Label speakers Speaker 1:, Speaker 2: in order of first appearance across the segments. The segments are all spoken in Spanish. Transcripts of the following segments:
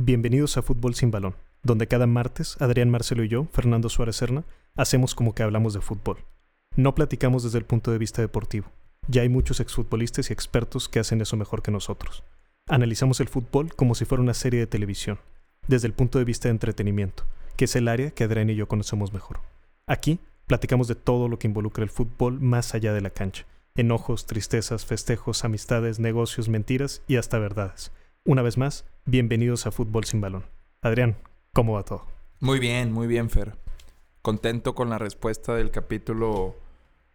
Speaker 1: Bienvenidos a Fútbol sin Balón, donde cada martes Adrián Marcelo y yo, Fernando Suárez Serna, hacemos como que hablamos de fútbol. No platicamos desde el punto de vista deportivo. Ya hay muchos exfutbolistas y expertos que hacen eso mejor que nosotros. Analizamos el fútbol como si fuera una serie de televisión, desde el punto de vista de entretenimiento, que es el área que Adrián y yo conocemos mejor. Aquí platicamos de todo lo que involucra el fútbol más allá de la cancha. Enojos, tristezas, festejos, amistades, negocios, mentiras y hasta verdades. Una vez más, bienvenidos a Fútbol sin Balón. Adrián, ¿cómo va todo?
Speaker 2: Muy bien, muy bien, Fer. Contento con la respuesta del capítulo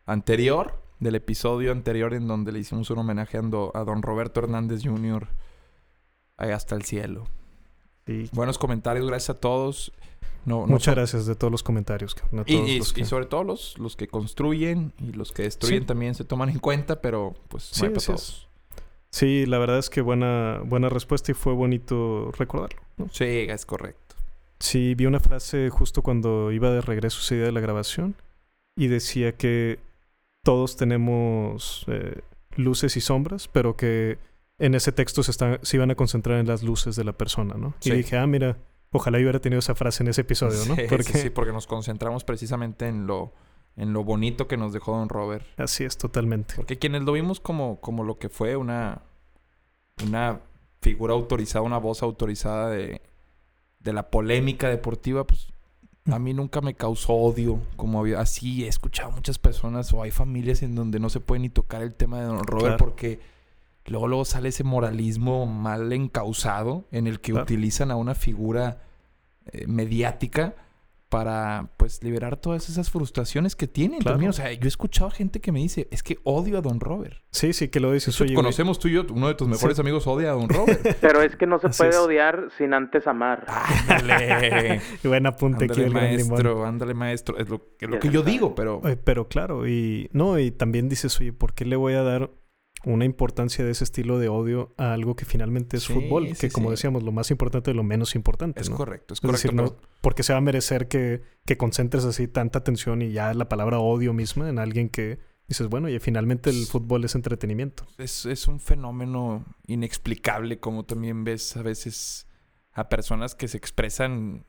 Speaker 2: anterior, del episodio anterior en donde le hicimos un homenaje a don Roberto Hernández Jr. hasta el cielo. Buenos comentarios, gracias a todos.
Speaker 1: Muchas gracias de todos los comentarios.
Speaker 2: y, sobre todo los, los que construyen y los que destruyen también se toman en cuenta, pero pues
Speaker 1: sí, no todos. Sí, la verdad es que buena, buena respuesta y fue bonito recordarlo.
Speaker 2: Sí, es correcto.
Speaker 1: Sí, vi una frase justo cuando iba de regreso ese día de la grabación y decía que todos tenemos eh, luces y sombras, pero que en ese texto se, están, se iban a concentrar en las luces de la persona, ¿no? Y dije, ah, mira, ojalá yo hubiera tenido esa frase en ese episodio, ¿no?
Speaker 2: Porque... Sí, sí, porque nos concentramos precisamente en lo, en lo bonito que nos dejó Don Robert.
Speaker 1: Así es, totalmente.
Speaker 2: Porque quienes lo vimos como, como lo que fue una, una figura autorizada, una voz autorizada de, de la polémica deportiva, pues a mí nunca me causó odio. Como había, así he escuchado muchas personas o hay familias en donde no se puede ni tocar el tema de Don Robert porque luego, luego sale ese moralismo mal encausado en el que utilizan a una figura eh, mediática para pues liberar todas esas frustraciones que tienen también. O sea, yo he escuchado a gente que me dice, es que odio a Don Robert.
Speaker 1: Sí, sí, que lo dices.
Speaker 2: Oye, conocemos tú y yo, uno de tus mejores amigos odia a Don Robert.
Speaker 3: Pero es que no se puede odiar sin antes amar.
Speaker 2: Ándale.
Speaker 1: Buen apunte
Speaker 2: ándale, aquí, maestro, ándale, maestro. Es lo, es lo que yo digo, pero...
Speaker 1: pero claro, y no, y también dices, oye, ¿por qué le voy a dar una importancia de ese estilo de odio a algo que finalmente es fútbol, que como decíamos, lo más importante de lo menos importante.
Speaker 2: Es correcto, es correcto.
Speaker 1: decir, porque se va a merecer que, que, concentres así tanta atención y ya la palabra odio misma en alguien que dices, bueno, y finalmente el fútbol es entretenimiento.
Speaker 2: Es, es un fenómeno inexplicable, como también ves a veces a personas que se expresan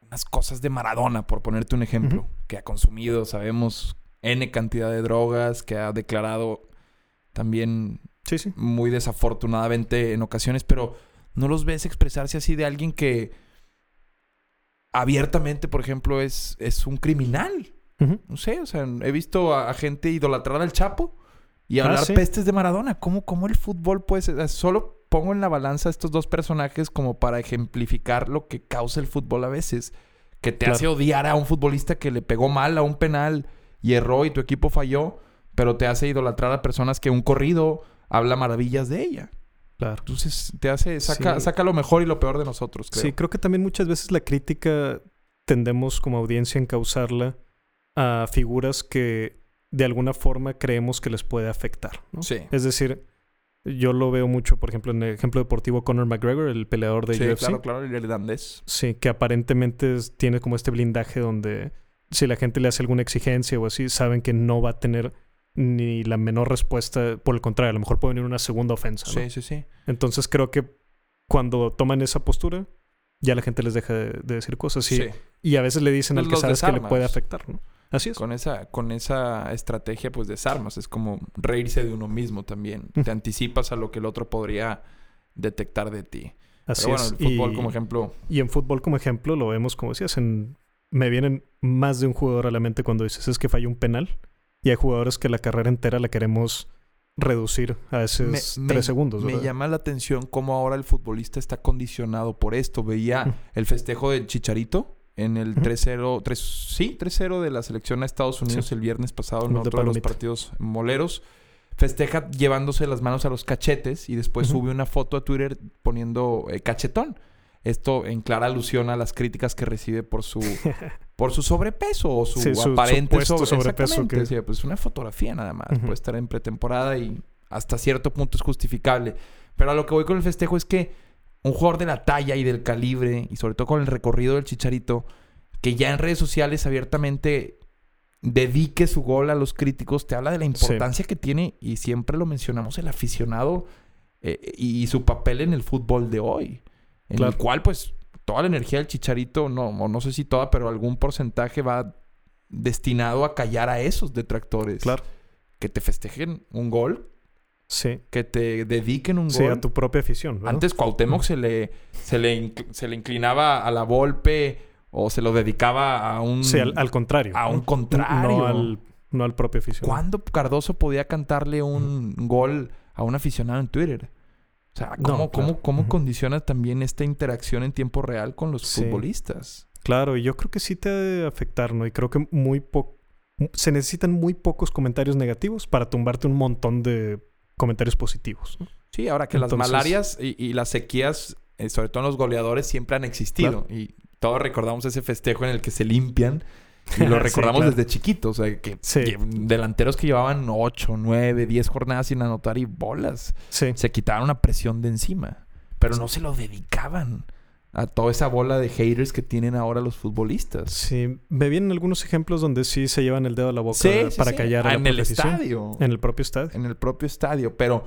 Speaker 2: unas cosas de Maradona, por ponerte un ejemplo, que ha consumido, sabemos, N cantidad de drogas, que ha declarado también
Speaker 1: sí, sí.
Speaker 2: muy desafortunadamente en ocasiones, pero no los ves expresarse así de alguien que abiertamente, por ejemplo, es, es un criminal. No sé, o sea, he visto a, gente idolatrar al Chapo y ah, hablar pestes de Maradona. ¿Cómo, ¿Cómo, el fútbol puede ser? Solo pongo en la balanza estos dos personajes como para ejemplificar lo que causa el fútbol a veces. Que te hace odiar a un futbolista que le pegó mal a un penal y erró y tu equipo falló pero te hace idolatrar a personas que un corrido habla maravillas de ella.
Speaker 1: Claro.
Speaker 2: Entonces te hace, saca, saca lo mejor y lo peor de nosotros. Creo.
Speaker 1: Sí, creo que también muchas veces la crítica tendemos como audiencia a encauzarla a figuras que de alguna forma creemos que les puede afectar. ¿no?
Speaker 2: Sí.
Speaker 1: Es decir, yo lo veo mucho, por ejemplo, en el ejemplo deportivo Conor McGregor, el peleador de
Speaker 2: sí,
Speaker 1: UFC.
Speaker 2: Claro, claro, el irlandés.
Speaker 1: Sí, que aparentemente tiene como este blindaje donde si la gente le hace alguna exigencia o así, saben que no va a tener ni la menor respuesta. Por el contrario, a lo mejor puede venir una segunda ofensa.
Speaker 2: Sí, sí, sí.
Speaker 1: Entonces creo que cuando toman esa postura, ya la gente les deja de, decir cosas. Y, y, a veces le dicen al que sabes que le puede afectar, ¿no? Así es.
Speaker 2: Con esa, con esa estrategia, pues desarmas. Es como reírse de uno mismo también. Te anticipas a lo que el otro podría detectar de ti.
Speaker 1: Así
Speaker 2: Pero bueno,
Speaker 1: el
Speaker 2: fútbol como ejemplo.
Speaker 1: Y en fútbol como ejemplo lo vemos, como decías, en... me vienen más de un jugador a la mente cuando dices es que falló un penal. Y hay jugadores que la carrera entera la queremos reducir a esos tres segundos.
Speaker 2: Me llama la atención cómo ahora el futbolista está condicionado por esto. Veía el festejo del Chicharito en el 3-0, sí, 3-0 de la selección a Estados Unidos el viernes pasado en otro de los partidos moleros. Festeja llevándose las manos a los cachetes y después sube una foto a Twitter poniendo eh, cachetón. Esto en clara alusión a las críticas que recibe por su por su sobrepeso o su, aparente
Speaker 1: sobrepeso.
Speaker 2: Que... pues una fotografía nada más. Puede estar en pretemporada y hasta cierto punto es justificable. Pero a lo que voy con el festejo es que un jugador de la talla y del calibre, y sobre todo con el recorrido del Chicharito, que ya en redes sociales abiertamente dedique su gol a los críticos, te habla de la importancia que tiene, y siempre lo mencionamos, el aficionado eh, y su papel en el fútbol de hoy. En el cual, pues, toda la energía del chicharito, no, no sé si toda, pero algún porcentaje va destinado a callar a esos detractores.
Speaker 1: Claro.
Speaker 2: Que te festejen un gol.
Speaker 1: Sí.
Speaker 2: Que te dediquen un
Speaker 1: sí,
Speaker 2: gol.
Speaker 1: a tu propia afición.
Speaker 2: Antes Cuauhtémoc se le, se le, se le inclinaba a la Volpe o se lo dedicaba a un...
Speaker 1: Sí, al, contrario.
Speaker 2: A un contrario.
Speaker 1: No al, no al propio aficionado.
Speaker 2: ¿Cuándo Cardoso podía cantarle un gol a un aficionado en Twitter? O sea, ¿cómo, cómo, condiciona también esta interacción en tiempo real con los futbolistas?
Speaker 1: Claro, y yo creo que sí te debe afectar, ¿no? Y creo que muy poco... Se necesitan muy pocos comentarios negativos para tumbarte un montón de comentarios positivos. ¿no?
Speaker 2: Sí, ahora que las malarias y, las sequías, eh, sobre todo en los goleadores, siempre han existido. Y todos recordamos ese festejo en el que se limpian. Y lo recordamos desde chiquitos. O sea, que delanteros que llevaban 8, 9, 10 jornadas sin anotar y bolas. Se quitaban una presión de encima. Pero no se lo dedicaban a toda esa bola de haters que tienen ahora los futbolistas.
Speaker 1: Sí, me vienen algunos ejemplos donde sí se llevan el dedo a la boca para callar a
Speaker 2: ah,
Speaker 1: la
Speaker 2: En el estadio.
Speaker 1: En el propio estadio.
Speaker 2: En el propio estadio. Pero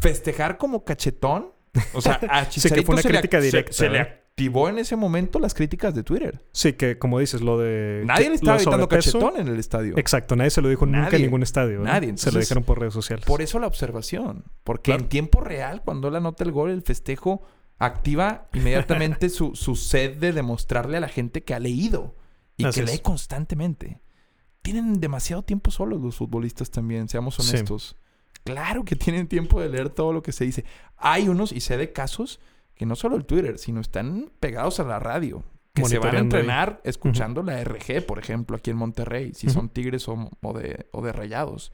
Speaker 2: festejar como cachetón. O sea, a Chicharito
Speaker 1: que fue una crítica directa.
Speaker 2: Se, le activó en ese momento las críticas de Twitter.
Speaker 1: Sí, que como dices, lo de...
Speaker 2: Nadie le estaba gritando cachetón en el estadio.
Speaker 1: Exacto, nadie se lo dijo nunca en ningún estadio. Nadie. se lo dijeron por redes sociales.
Speaker 2: Por eso la observación. Porque en tiempo real, cuando él anota el gol, el festejo activa inmediatamente su, sed de demostrarle a la gente que ha leído y que lee constantemente. Tienen demasiado tiempo solos los futbolistas también, seamos honestos. Claro que tienen tiempo de leer todo lo que se dice. Hay unos, y sé de casos, que no solo el Twitter, sino están pegados a la radio. Que se van a entrenar escuchando la RG, por ejemplo, aquí en Monterrey, si son tigres o, de, o de rayados.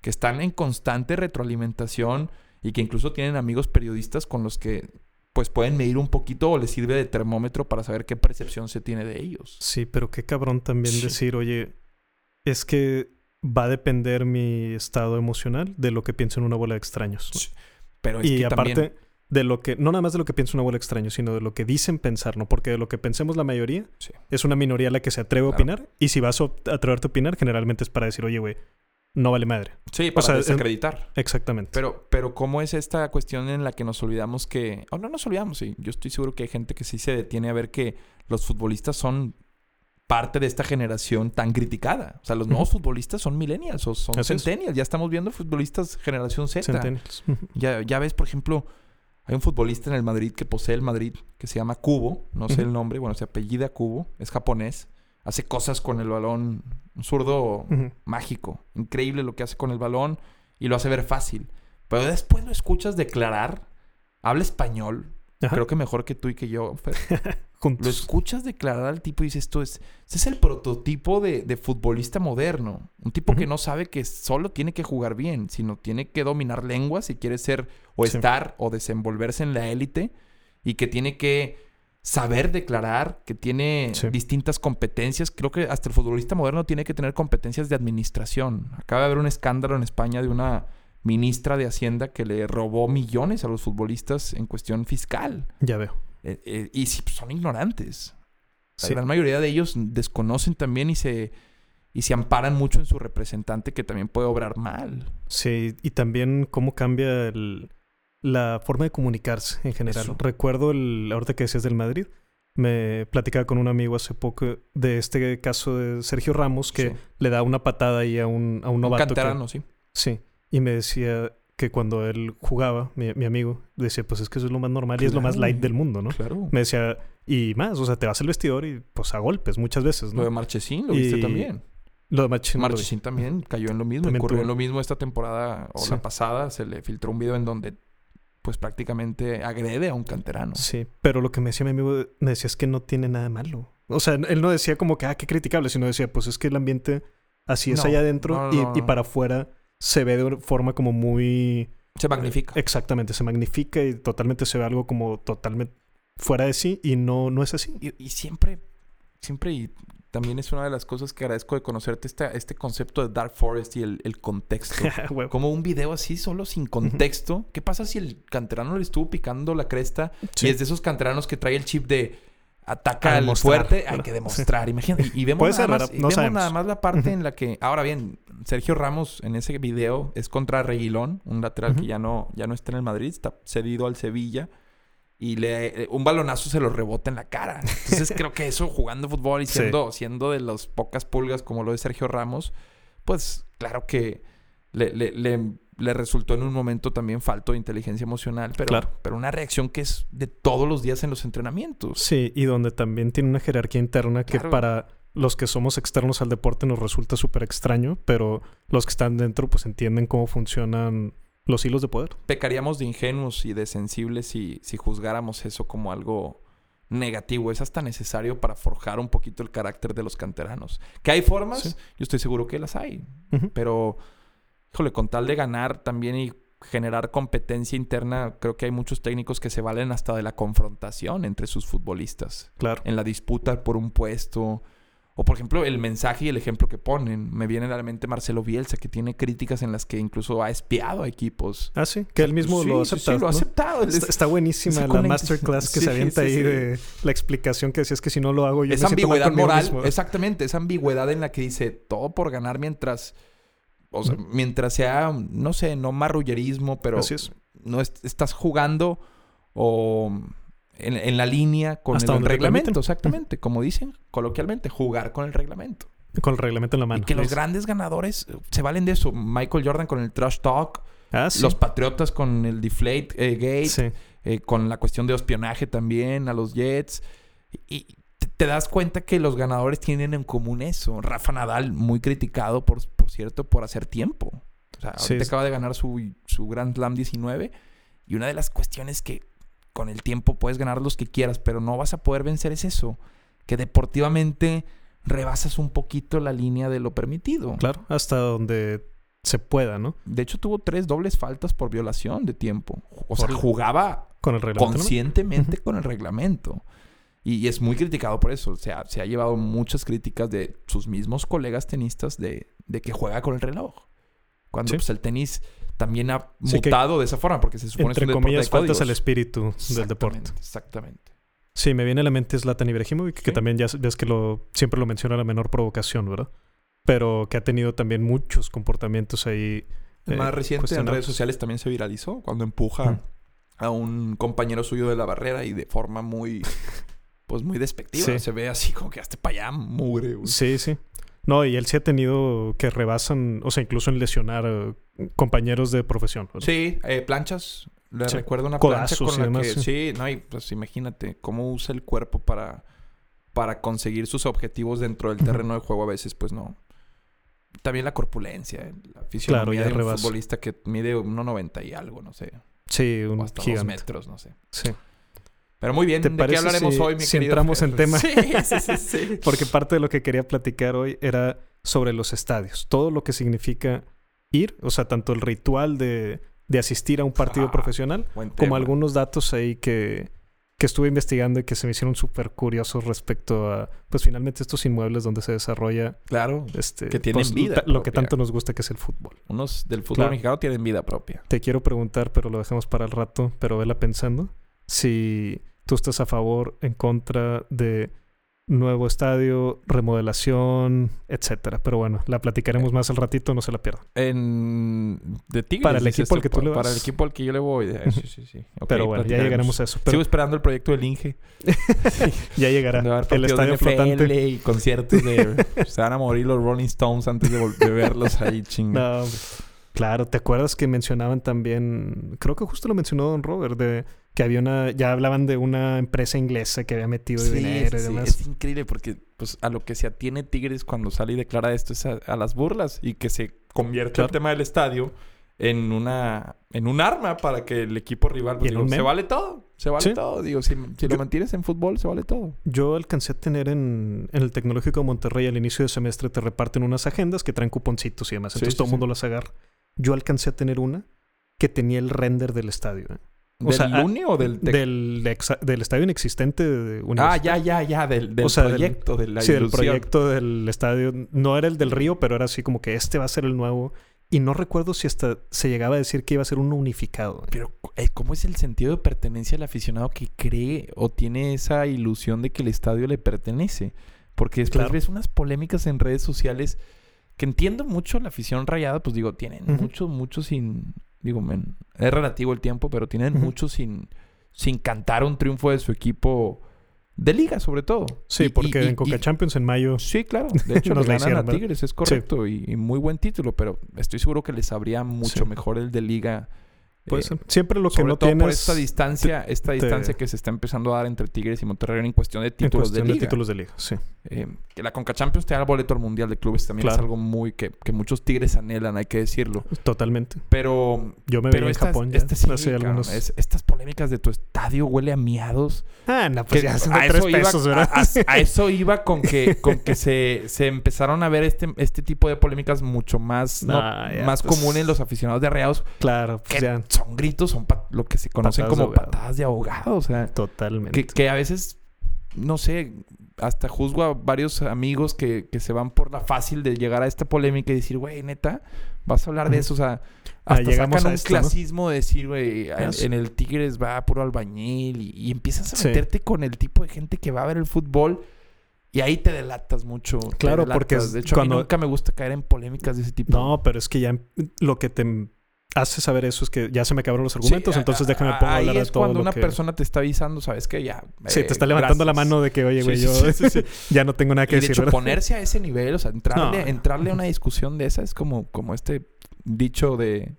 Speaker 2: Que están en constante retroalimentación y que incluso tienen amigos periodistas con los que pues pueden medir un poquito o les sirve de termómetro para saber qué percepción se tiene de ellos.
Speaker 1: Sí, pero qué cabrón también decir, oye, es que va a depender mi estado emocional de lo que pienso en una bola de extraños.
Speaker 2: Pero es y aparte
Speaker 1: de lo que, no nada más de lo que piensa una bola de extraños, sino de lo que dicen pensar, ¿no? Porque de lo que pensemos la mayoría es una minoría la que se atreve a opinar y si vas a atreverte a opinar generalmente es para decir, oye, güey, no vale madre.
Speaker 2: Sí, para desacreditar.
Speaker 1: Exactamente.
Speaker 2: Pero, pero ¿cómo es esta cuestión en la que nos olvidamos que... O no nos olvidamos, sí. Yo estoy seguro que hay gente que sí se detiene a ver que los futbolistas son parte de esta generación tan criticada. O sea, los nuevos futbolistas son millennials o son centennials. Ya estamos viendo futbolistas generación Z. Centennials. ya, ya ves, por ejemplo, hay un futbolista en el Madrid que posee el Madrid que se llama Cubo. No sé el nombre. Bueno, se apellida Cubo. Es japonés. Hace cosas con el balón un zurdo mágico. Increíble lo que hace con el balón y lo hace ver fácil. Pero después lo escuchas declarar. Habla español. Creo que mejor que tú y que yo, Lo escuchas declarar al tipo y dices, esto es, este es el prototipo de, futbolista moderno. Un tipo que no sabe que solo tiene que jugar bien, sino tiene que dominar lenguas si quiere ser o estar o desenvolverse en la élite y que tiene que saber declarar, que tiene distintas competencias. Creo que hasta el futbolista moderno tiene que tener competencias de administración. Acaba de haber un escándalo en España de una ministra de Hacienda que le robó millones a los futbolistas en cuestión fiscal.
Speaker 1: Ya veo.
Speaker 2: Eh, eh, y son ignorantes. La gran mayoría de ellos desconocen también y se, y se amparan mucho en su representante que también puede obrar mal.
Speaker 1: Sí, y también cómo cambia el, la forma de comunicarse en general. Recuerdo el, ahorita que decías del Madrid, me platicaba con un amigo hace poco de este caso de Sergio Ramos que le da una patada ahí a un, a un novato.
Speaker 2: Un canterano, sí.
Speaker 1: Sí. Y me decía que cuando él jugaba, mi, amigo, decía, pues es que eso es lo más normal y es lo más light del mundo, ¿no?
Speaker 2: Claro.
Speaker 1: Me decía, y más, o sea, te vas al vestidor y pues a golpes muchas veces, ¿no?
Speaker 2: Lo de Marchesín lo viste también.
Speaker 1: Lo de Marchesín.
Speaker 2: Marchesín también cayó en lo mismo. Ocurrió en lo mismo esta temporada o la pasada. Se le filtró un video en donde pues prácticamente agrede a un canterano.
Speaker 1: Sí, pero lo que me decía mi amigo, me decía es que no tiene nada malo. O sea, él no decía como que, ah, qué criticable, sino decía, pues es que el ambiente así es allá adentro y, para afuera se ve de forma como muy...
Speaker 2: Se magnifica.
Speaker 1: Exactamente, se magnifica y totalmente se ve algo como totalmente fuera de sí y no, no es así.
Speaker 2: Y, y siempre, siempre, y también es una de las cosas que agradezco de conocerte, este, este concepto de Dark Forest y el, contexto. Como un video así, solo sin contexto. ¿Qué pasa si el canterano le estuvo picando la cresta y es de esos canteranos que trae el chip de ataca al fuerte? Hay que demostrar. Imagínate. Y, vemos, nada, más, vemos nada más la parte en la que... Ahora bien, Sergio Ramos en ese video es contra Reguilón, un lateral que ya no, ya no está en el Madrid, está cedido al Sevilla. y le, un balonazo se lo rebota en la cara. Entonces creo que eso jugando fútbol y siendo, siendo de las pocas pulgas como lo de Sergio Ramos, pues claro que le, le, le, resultó en un momento también falto de inteligencia emocional, pero, pero una reacción que es de todos los días en los entrenamientos.
Speaker 1: Sí, y donde también tiene una jerarquía interna que para los que somos externos al deporte nos resulta súper extraño, pero los que están dentro pues entienden cómo funcionan los hilos de poder.
Speaker 2: Pecaríamos de ingenuos y de sensibles si, si juzgáramos eso como algo negativo. Es hasta necesario para forjar un poquito el carácter de los canteranos. ¿Que hay formas? Yo estoy seguro que las hay. Pero, híjole, con tal de ganar también y generar competencia interna, creo que hay muchos técnicos que se valen hasta de la confrontación entre sus futbolistas.
Speaker 1: Claro.
Speaker 2: En la disputa por un puesto, o por ejemplo, el mensaje y el ejemplo que ponen. Me viene a la mente Marcelo Bielsa, que tiene críticas en las que incluso ha espiado a equipos.
Speaker 1: Ah, sí, que él mismo lo ha aceptado.
Speaker 2: Sí, lo ha aceptado.
Speaker 1: Está, buenísima la masterclass que se avienta ahí de la explicación que decía es que si no lo hago yo
Speaker 2: Esa ambigüedad moral, exactamente, esa ambigüedad en la que dice todo por ganar mientras... O sea, mientras sea, no sé, no marrullerismo, pero no estás jugando o en, la línea con el reglamento, exactamente. Como dicen coloquialmente, jugar con el reglamento.
Speaker 1: Con el reglamento en la mano.
Speaker 2: Y que los grandes ganadores eh, se valen de eso. Michael Jordan con el trash talk. Ah, los Patriotas con el deflate eh, gate. Eh, con la cuestión de espionaje también a los Jets. Y, te das cuenta que los ganadores tienen en común eso. Rafa Nadal, muy criticado, por, por cierto, por hacer tiempo. O sea, ahorita acaba de ganar su, su Grand Slam 19. Y una de las cuestiones que con el tiempo puedes ganar los que quieras, pero no vas a poder vencer es eso, que deportivamente rebasas un poquito la línea de lo permitido.
Speaker 1: Claro, hasta donde se pueda, ¿no?
Speaker 2: De hecho, tuvo tres dobles faltas por violación de tiempo. O sea, jugaba con el reglamento, conscientemente con el reglamento. Y, es muy criticado por eso. O sea, se ha llevado muchas críticas de sus mismos colegas tenistas de, que juega con el reloj. Cuando pues, el tenis también ha mutado de esa forma, porque se supone
Speaker 1: que es un comillas, faltas el espíritu del deporte.
Speaker 2: Exactamente.
Speaker 1: Sí, me viene a la mente Zlatan Ibrahimovic, que también ya ves que lo, siempre lo menciona la menor provocación, ¿verdad? Pero que ha tenido también muchos comportamientos ahí.
Speaker 2: El más eh, reciente en redes sociales también se viralizó cuando empuja a un compañero suyo de la barrera y de forma muy, pues muy despectiva. Se ve así como que hasta para allá, mugre.
Speaker 1: Sí, sí. No, y él sí ha tenido que rebasan, o sea, incluso en lesionar eh, compañeros de profesión.
Speaker 2: Sí, eh, planchas. Le recuerdo una plancha con la que... Sí. no, y pues imagínate cómo usa el cuerpo para, para conseguir sus objetivos dentro del terreno de juego a veces, pues no. También la corpulencia, la fisionomía de un futbolista que mide 1.90 y algo, no sé.
Speaker 1: Sí, un
Speaker 2: o hasta dos metros, no sé.
Speaker 1: Sí.
Speaker 2: Pero muy bien, ¿de qué hablaremos hoy, mi
Speaker 1: si entramos en tema? Sí, sí, sí, Porque parte de lo que quería platicar hoy era sobre los estadios. Todo lo que significa ir, o sea, tanto el ritual de, asistir a un partido ah, profesional, como algunos datos ahí que, que estuve investigando y que se me hicieron súper curiosos respecto a, pues finalmente estos inmuebles donde se desarrolla.
Speaker 2: Claro.
Speaker 1: Este,
Speaker 2: que tienen
Speaker 1: pues,
Speaker 2: vida.
Speaker 1: Lo que tanto nos gusta que es el fútbol.
Speaker 2: Unos del fútbol mexicano tienen vida propia.
Speaker 1: Te quiero preguntar, pero lo dejamos para el rato, pero vela pensando. Si tú estás a favor, en contra de nuevo estadio, remodelación, etcétera. Pero bueno, la platicaremos más al ratito, no se la pierdan.
Speaker 2: En de Tigres.
Speaker 1: Para el equipo al que tú le vas.
Speaker 2: Para el equipo al que yo le voy. Sí, sí, sí.
Speaker 1: Pero bueno, ya llegaremos a eso.
Speaker 2: Sigo esperando el proyecto del Inge.
Speaker 1: ya llegará. El estadio flotante.
Speaker 2: y conciertos de... se van a morir los Rolling Stones antes de, verlos ahí, chingados.
Speaker 1: No, claro, ¿te acuerdas que mencionaban también... Creo que justo lo mencionó Don Robert, de que había una, ya hablaban de una empresa inglesa que había metido dinero y demás.
Speaker 2: es increíble porque pues a lo que se atiene Tigres cuando sale y declara esto es a, las burlas y que se convierte el tema del estadio en una en un arma para que el equipo rival pues, se vale todo, se vale todo, digo, si, lo mantienes en fútbol se vale todo.
Speaker 1: Yo alcancé a tener en, el Tecnológico de Monterrey al inicio de semestre te reparten unas agendas que traen cuponcitos y demás, entonces todo el mundo las agarra. Yo alcancé a tener una que tenía el render del estadio. ¿eh?
Speaker 2: ¿Del sea, Uni o del,
Speaker 1: del, del, estadio inexistente de
Speaker 2: Ah, ya, ya, ya, del, del proyecto, de la
Speaker 1: Sí, del proyecto del estadio. No era el del Río, pero era así como que este va a ser el nuevo. Y no recuerdo si hasta se llegaba a decir que iba a ser uno unificado.
Speaker 2: Pero, eh, ¿cómo es el sentido de pertenencia al aficionado que cree o tiene esa ilusión de que el estadio le pertenece? Porque después ves unas polémicas en redes sociales que entiendo mucho la afición rayada, pues digo, tienen mucho, mucho sin digo, es relativo el tiempo, pero tienen mucho sin, sin cantar un triunfo de su equipo de liga, sobre todo.
Speaker 1: Sí, porque en Coca Champions en mayo.
Speaker 2: Sí, claro. De hecho, nos ganan a Tigres, es correcto. Y, muy buen título, pero estoy seguro que les sabría mucho mejor el de liga
Speaker 1: Puede eh, Siempre lo que no todo
Speaker 2: por esta distancia, esta distancia que se está empezando a dar entre Tigres y Monterrey en cuestión de títulos de liga.
Speaker 1: títulos de liga, sí.
Speaker 2: Eh, que la Conca Champions te da el boleto al Mundial de Clubes también es algo muy que, que, muchos Tigres anhelan, hay que decirlo.
Speaker 1: Totalmente.
Speaker 2: Pero
Speaker 1: yo me
Speaker 2: pero
Speaker 1: en Japón ya.
Speaker 2: Este algunos... estas polémicas de tu estadio huele a miados.
Speaker 1: Ah, no, pues ya son a tres pesos, ¿verdad?
Speaker 2: A, eso iba con que, con que se, se empezaron a ver este, este tipo de polémicas mucho más, ah, más pues... común en los aficionados de Reados.
Speaker 1: Claro,
Speaker 2: pues ya son gritos, son lo que se conocen como patadas de abogado. O sea,
Speaker 1: totalmente.
Speaker 2: Que, a veces, no sé, hasta juzgo a varios amigos que, se van por la fácil de llegar a esta polémica y decir, güey, neta, vas a hablar de eso. O sea, ah, hasta sacan un clasismo de decir, güey, en, el Tigres va puro albañil y, empiezas a meterte con el tipo de gente que va a ver el fútbol. Y ahí te delatas mucho.
Speaker 1: Claro, porque
Speaker 2: de hecho a mí nunca me gusta caer en polémicas de ese tipo.
Speaker 1: No, pero es que ya lo que te hace saber eso es que ya se me acabaron los argumentos, entonces déjame poner hablar de todo
Speaker 2: cuando una persona te está avisando, sabes que ya...
Speaker 1: Sí, te está levantando la mano de que, oye, güey, yo ya no tengo nada que
Speaker 2: y
Speaker 1: decir.
Speaker 2: De hecho, ponerse a ese nivel, o sea, entrarle, entrarle a una discusión de esa es como, como este dicho de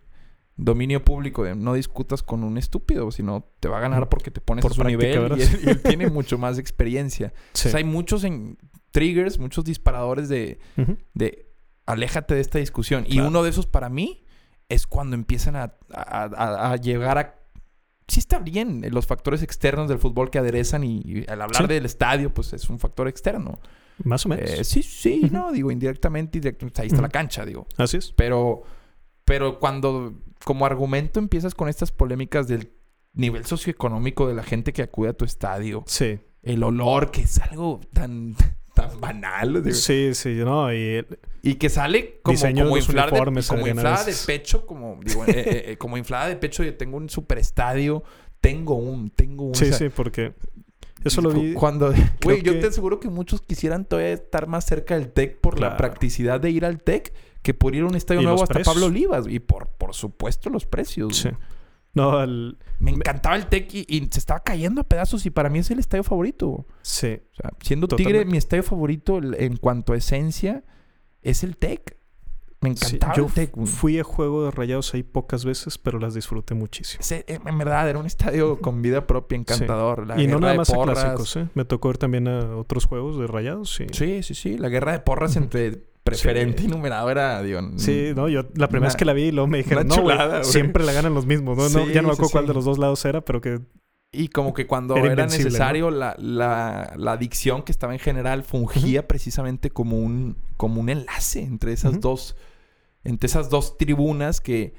Speaker 2: dominio público de no discutas con un estúpido, sino te va a ganar porque te pones a su nivel y él, tiene mucho más experiencia. O sea, hay muchos en triggers, muchos disparadores de, de aléjate de esta discusión. Y uno de esos para mí es cuando empiezan a, llegar a... Sí está bien los factores externos del fútbol que aderezan y, al hablar del estadio, pues es un factor externo.
Speaker 1: Más o menos.
Speaker 2: Eh, sí, sí, no, digo, indirectamente, directamente, ahí está la cancha, digo.
Speaker 1: Así es.
Speaker 2: Pero, pero cuando como argumento empiezas con estas polémicas del nivel socioeconómico de la gente que acude a tu estadio.
Speaker 1: Sí.
Speaker 2: El olor, que es algo tan tan banal.
Speaker 1: Sí, sí, no. Y,
Speaker 2: y que sale como, como, inflar de, como inflada de pecho, como, digo, eh, eh, eh, como inflada de pecho. Yo tengo un super estadio, tengo un, tengo un.
Speaker 1: Sí, sí, porque eso lo vi.
Speaker 2: Cuando, güey, yo te aseguro que muchos quisieran todavía estar más cerca del TEC por la practicidad de ir al TEC que por ir a un estadio nuevo hasta Pablo Olivas. Y por, por supuesto los precios.
Speaker 1: Sí. No.
Speaker 2: Me encantaba el Tec y, se estaba cayendo a pedazos y para mí es el estadio favorito.
Speaker 1: Sí.
Speaker 2: O sea, siendo Tigre mi estadio favorito en cuanto a esencia es el Tec. Me encantaba
Speaker 1: yo
Speaker 2: el Tec.
Speaker 1: Fui a juego de rayados ahí pocas veces, pero las disfruté muchísimo.
Speaker 2: en verdad, era un estadio con vida propia, encantador.
Speaker 1: y no nada más a clásicos, ¿eh? Me tocó ir también a otros juegos de rayados. Sí,
Speaker 2: sí, sí. sí. La guerra de porras entre preferente y numerado era, digo...
Speaker 1: Sí, no, yo la primera vez que la vi, luego me dijeron, no, siempre la ganan los mismos, ¿no? no ya no me acuerdo cuál de los dos lados era, pero que...
Speaker 2: Y como que cuando era, necesario, la, la, la, adicción que estaba en general fungía precisamente como un, como un enlace entre esas dos... Entre esas dos tribunas que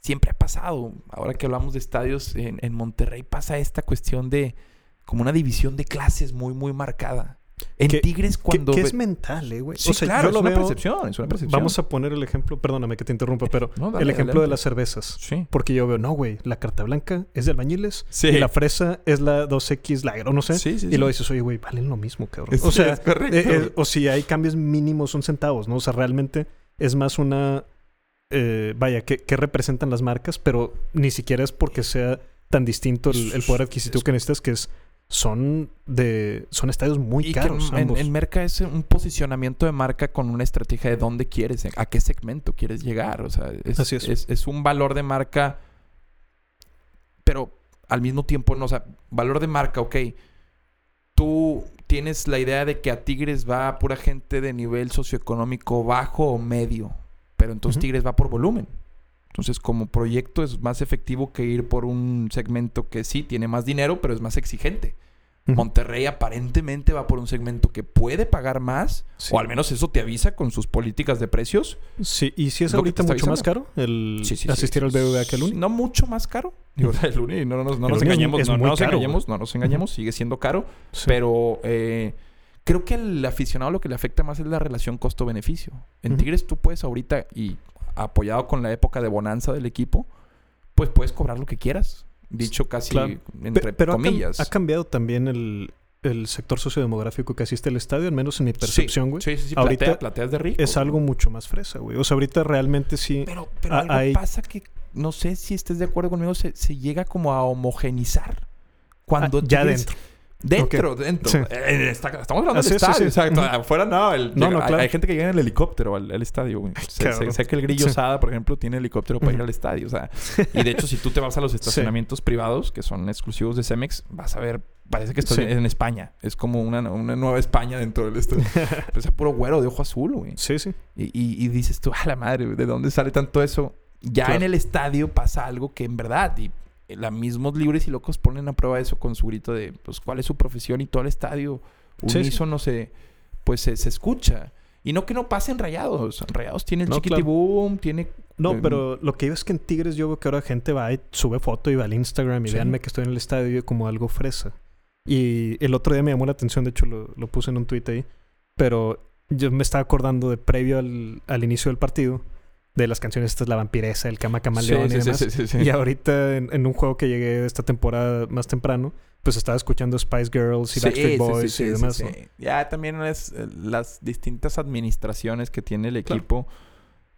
Speaker 2: siempre ha pasado. Ahora que hablamos de estadios, en, en Monterrey pasa esta cuestión de... Como una división de clases muy, muy marcada. En Tigres cuando...
Speaker 1: Que, es mental, eh, güey.
Speaker 2: Sí, o sea, claro, yo es, una percepción, es una percepción.
Speaker 1: Vamos a poner el ejemplo, perdóname que te interrumpa, pero el ejemplo de las cervezas.
Speaker 2: Sí.
Speaker 1: Porque yo veo, no, güey, la carta blanca es de albañiles sí. y la fresa es la 2X Lager, no sé.
Speaker 2: Sí, sí,
Speaker 1: y lo dices, oye, güey, valen lo mismo, cabrón. o sea, eh, eh, o si hay cambios mínimos son centavos, ¿no? O sea, realmente es más una... Eh, vaya, que, representan las marcas, pero ni siquiera es porque sea tan distinto el, el poder adquisitivo que necesitas, que es son de son estadios muy caros.
Speaker 2: en, en, Merca es un posicionamiento de marca con una estrategia de dónde quieres, a qué segmento quieres llegar. O sea, es, es. un valor de marca, pero al mismo tiempo, no, o sea, valor de marca, ok. Tú tienes la idea de que a Tigres va pura gente de nivel socioeconómico bajo o medio, pero entonces Tigres va por volumen. Entonces, como proyecto es más efectivo que ir por un segmento que sí tiene más dinero, pero es más exigente. Monterrey aparentemente va por un segmento que puede pagar más, o al menos eso te avisa con sus políticas de precios.
Speaker 1: Sí, y si es, ahorita mucho más caro el asistir al BBVA que el Uni.
Speaker 2: No mucho más caro. Digo, el Uni, no, nos engañemos, no, nos engañemos, no nos engañemos, sigue siendo caro, pero eh, creo que al aficionado lo que le afecta más es la relación costo-beneficio. En Tigres tú puedes ahorita, y apoyado con la época de bonanza del equipo, pues puedes cobrar lo que quieras. Dicho casi entre comillas.
Speaker 1: Ha, cambiado también el, sector sociodemográfico que asiste al estadio, al menos en mi percepción, güey.
Speaker 2: Sí, sí, sí, ahorita plateas de rico.
Speaker 1: Es algo mucho más fresa, güey. O sea, ahorita realmente sí.
Speaker 2: Pero, pero algo pasa que, no sé si estés de acuerdo conmigo, se, se llega como a homogenizar. cuando
Speaker 1: ah, ya dentro.
Speaker 2: Dentro, dentro. Eh, estamos hablando del estadio. exacto. Afuera no. no, hay, gente que llega en el helicóptero al, estadio. Güey. Sé, que el Grillo Sada, por ejemplo, tiene helicóptero para ir al estadio. O sea, y de hecho, si tú te vas a los estacionamientos privados, que son exclusivos de Cemex, vas a ver... Parece que estoy en España. Es como una, una nueva España dentro del estadio. Pero es puro güero de ojo azul, güey.
Speaker 1: Sí, sí.
Speaker 2: Y, y, dices tú, a la madre, ¿de dónde sale tanto eso? Ya en el estadio pasa algo que en verdad... Y la mismos libres y locos ponen a prueba eso con su grito de pues cuál es su profesión y todo el estadio unísono no se pues se, escucha. Y no que no pasen rayados. Rayados tiene el chiquitiboom tiene
Speaker 1: no em, pero lo que digo es que en Tigres yo veo que ahora gente va y sube foto y va al Instagram y veanme que estoy en el estadio como algo fresa. Y el otro día me llamó la atención de hecho lo, puse en un tweet ahí pero yo me estaba acordando de previo al, al inicio del partido de las canciones estas, La Vampiresa, El Cama Camaleón y demás. y ahorita en, un juego que llegué esta temporada más temprano, pues estaba escuchando Spice Girls y Backstreet Boys y demás.
Speaker 2: Ya también es eh, las distintas administraciones que tiene el equipo.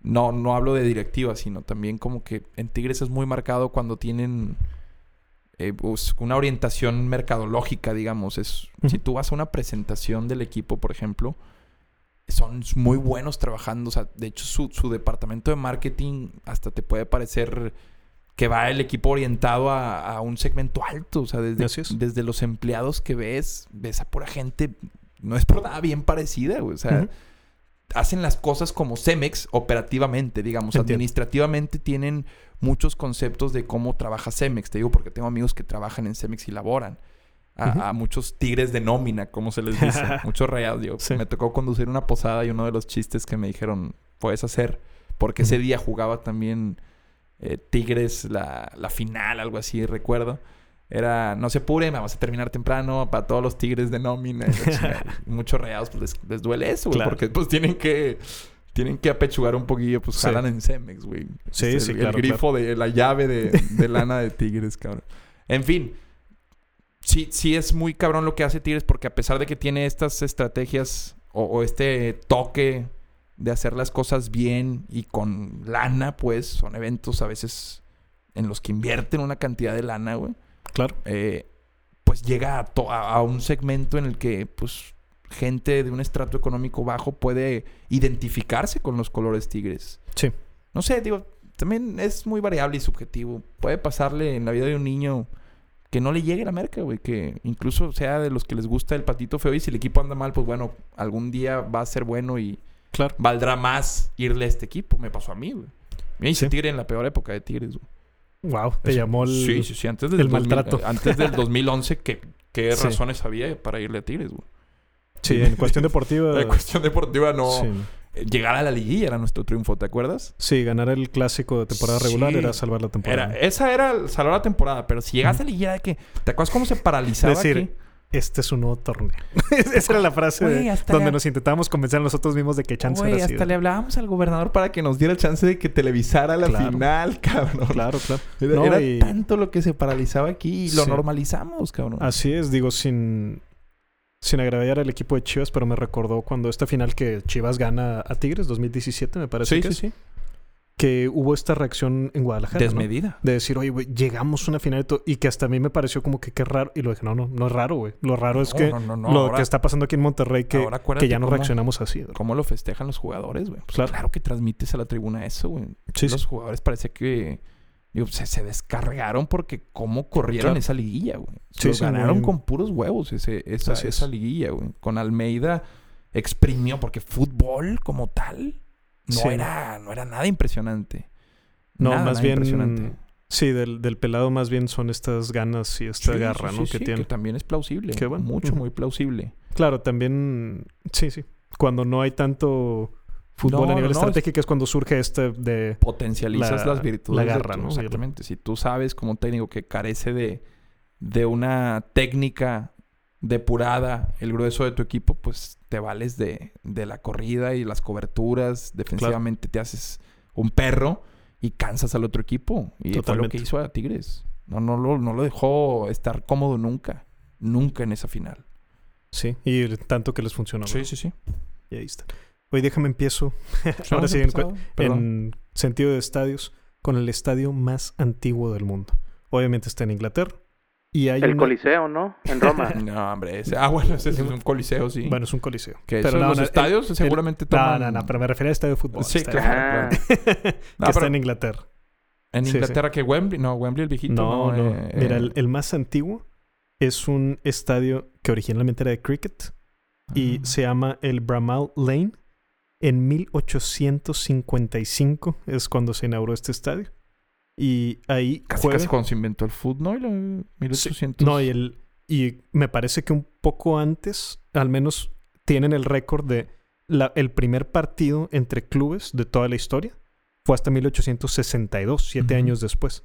Speaker 2: No, no hablo de directiva, sino también como que en Tigres es muy marcado cuando tienen eh, pues, una orientación mercadológica, digamos. Es, Si tú vas a una presentación del equipo, por ejemplo, son muy buenos trabajando. O sea, de hecho, su, departamento de marketing hasta te puede parecer que va el equipo orientado a, un segmento alto. O sea, desde, desde, los empleados que ves, ves a pura gente, no es por nada bien parecida, O sea, hacen las cosas como Cemex operativamente, digamos. Administrativamente tienen muchos conceptos de cómo trabaja Cemex. Te digo porque tengo amigos que trabajan en Cemex y laboran a, muchos tigres de nómina, como se les dice. muchos rayados. Yo, Me tocó conducir una posada y uno de los chistes que me dijeron, puedes hacer. Porque ese día jugaba también eh, Tigres la, la, final, algo así, recuerdo. Era, no se apuren, vamos a terminar temprano para todos los tigres de nómina. muchos rayados pues, les, duele eso, güey. Porque pues tienen que tienen que apechugar un poquillo, pues jalan en Cemex, güey.
Speaker 1: Sí, este, sí,
Speaker 2: el,
Speaker 1: claro.
Speaker 2: El grifo de la llave de, de lana de Tigres, cabrón. En fin, sí, sí es muy cabrón lo que hace Tigres porque a pesar de que tiene estas estrategias o, este toque de hacer las cosas bien y con lana, pues son eventos a veces en los que invierten una cantidad de lana, güey.
Speaker 1: Claro.
Speaker 2: Eh, pues llega a, a, un segmento en el que, pues, gente de un estrato económico bajo puede identificarse con los colores tigres.
Speaker 1: Sí.
Speaker 2: No sé, digo, también es muy variable y subjetivo. Puede pasarle en la vida de un niño que no le llegue la merca, güey. Que incluso sea de los que les gusta el patito feo y si el equipo anda mal, pues bueno, algún día va a ser bueno y
Speaker 1: claro.
Speaker 2: valdrá más irle a este equipo. Me pasó a mí, güey. Me hice Tigre en la peor época de Tigres, güey.
Speaker 1: Wow, te llamó el,
Speaker 2: sí, sí, sí. Antes del, maltrato. antes del 2011, ¿qué, qué razones había para irle a Tigres, güey?
Speaker 1: Sí, en cuestión deportiva.
Speaker 2: en cuestión deportiva no. Llegar a la liguilla era nuestro triunfo, ¿te acuerdas?
Speaker 1: Sí, ganar el clásico de temporada regular era salvar la temporada.
Speaker 2: esa era salvar la temporada, pero si llegas a la liguilla de que... ¿Te acuerdas cómo se paralizaba
Speaker 1: Decir, este es un nuevo torneo. Esa era la frase donde nos intentábamos convencer a nosotros mismos de que chance
Speaker 2: era hasta le hablábamos al gobernador para que nos diera el chance de que televisara la final, cabrón.
Speaker 1: Claro, claro.
Speaker 2: Era, tanto lo que se paralizaba aquí y lo normalizamos, cabrón.
Speaker 1: Así es, digo, sin sin agraviar al equipo de Chivas, pero me recordó cuando esta final que Chivas gana a Tigres, 2017, me parece
Speaker 2: sí,
Speaker 1: que
Speaker 2: sí, sí.
Speaker 1: Que hubo esta reacción en Guadalajara.
Speaker 2: Desmedida.
Speaker 1: De decir, oye, güey, llegamos a una final y, que hasta a mí me pareció como que qué raro. Y lo dije, no, no, no es raro, güey. Lo raro es que lo que está pasando aquí en Monterrey, que, que ya no reaccionamos así.
Speaker 2: ¿Cómo lo festejan los jugadores, güey? Pues claro. claro. que transmites a la tribuna eso, güey. los jugadores parece que Digo, se, se descargaron porque cómo corrieron esa liguilla, güey. Se ganaron con puros huevos ese, esa, esa liguilla, güey. Con Almeida exprimió, porque fútbol como tal no, era, no era nada impresionante.
Speaker 1: No, más bien. Sí, del, del, pelado más bien son estas ganas y esta garra, ¿no? que tiene. Que
Speaker 2: también es plausible. Qué bueno. Mucho, muy plausible.
Speaker 1: Claro, también. Sí, sí. Cuando no hay tanto fútbol a nivel estratégico es... cuando surge este de...
Speaker 2: Potencializas las virtudes.
Speaker 1: La garra, ¿no?
Speaker 2: Exactamente. Si tú sabes como técnico que carece de, de una técnica depurada el grueso de tu equipo, pues te vales de, de la corrida y las coberturas. Defensivamente te haces un perro y cansas al otro equipo. Y fue lo que hizo a Tigres. No, no, lo, no lo dejó estar cómodo nunca. Nunca en esa final.
Speaker 1: Sí, y tanto que les funcionó.
Speaker 2: Sí, sí, sí.
Speaker 1: Y ahí está. Hoy déjame empiezo. Ahora sí, en, sentido de estadios, con el estadio más antiguo del mundo. Obviamente está en Inglaterra. Y hay
Speaker 3: el
Speaker 1: una-
Speaker 3: Coliseo, ¿no? En Roma.
Speaker 2: No, hombre. ese- ah, bueno, ese es un coliseo, sí.
Speaker 1: Bueno, es un coliseo.
Speaker 2: que
Speaker 1: pero no,
Speaker 2: los
Speaker 1: no, el-
Speaker 2: estadios
Speaker 1: el-
Speaker 2: seguramente
Speaker 1: No,
Speaker 2: toman...
Speaker 1: no, no, pero me refería a estadio de fútbol.
Speaker 2: Sí,
Speaker 1: estadio
Speaker 2: claro.
Speaker 3: Ah.
Speaker 1: que
Speaker 2: No,
Speaker 1: está
Speaker 2: pero
Speaker 1: en Inglaterra.
Speaker 2: en
Speaker 1: sí, sí.
Speaker 2: Inglaterra que Wembley... No, Wembley el viejito.
Speaker 1: No, no.
Speaker 2: eh,
Speaker 1: Mira,
Speaker 2: eh,
Speaker 1: el, el más antiguo es un estadio que originalmente era de cricket y
Speaker 2: ah,
Speaker 1: se llama el Bramall Lane. En 1855 es cuando se inauguró este estadio. Y ahí
Speaker 2: Casi,
Speaker 1: juega-
Speaker 2: casi cuando se inventó el fútbol, ¿no? Y lo- 1800...
Speaker 1: No, y, el, y me parece que un poco antes, al menos tienen el récord de la- el primer partido entre clubes de toda la historia. Fue hasta 1862, siete
Speaker 2: Ujú.
Speaker 1: años después.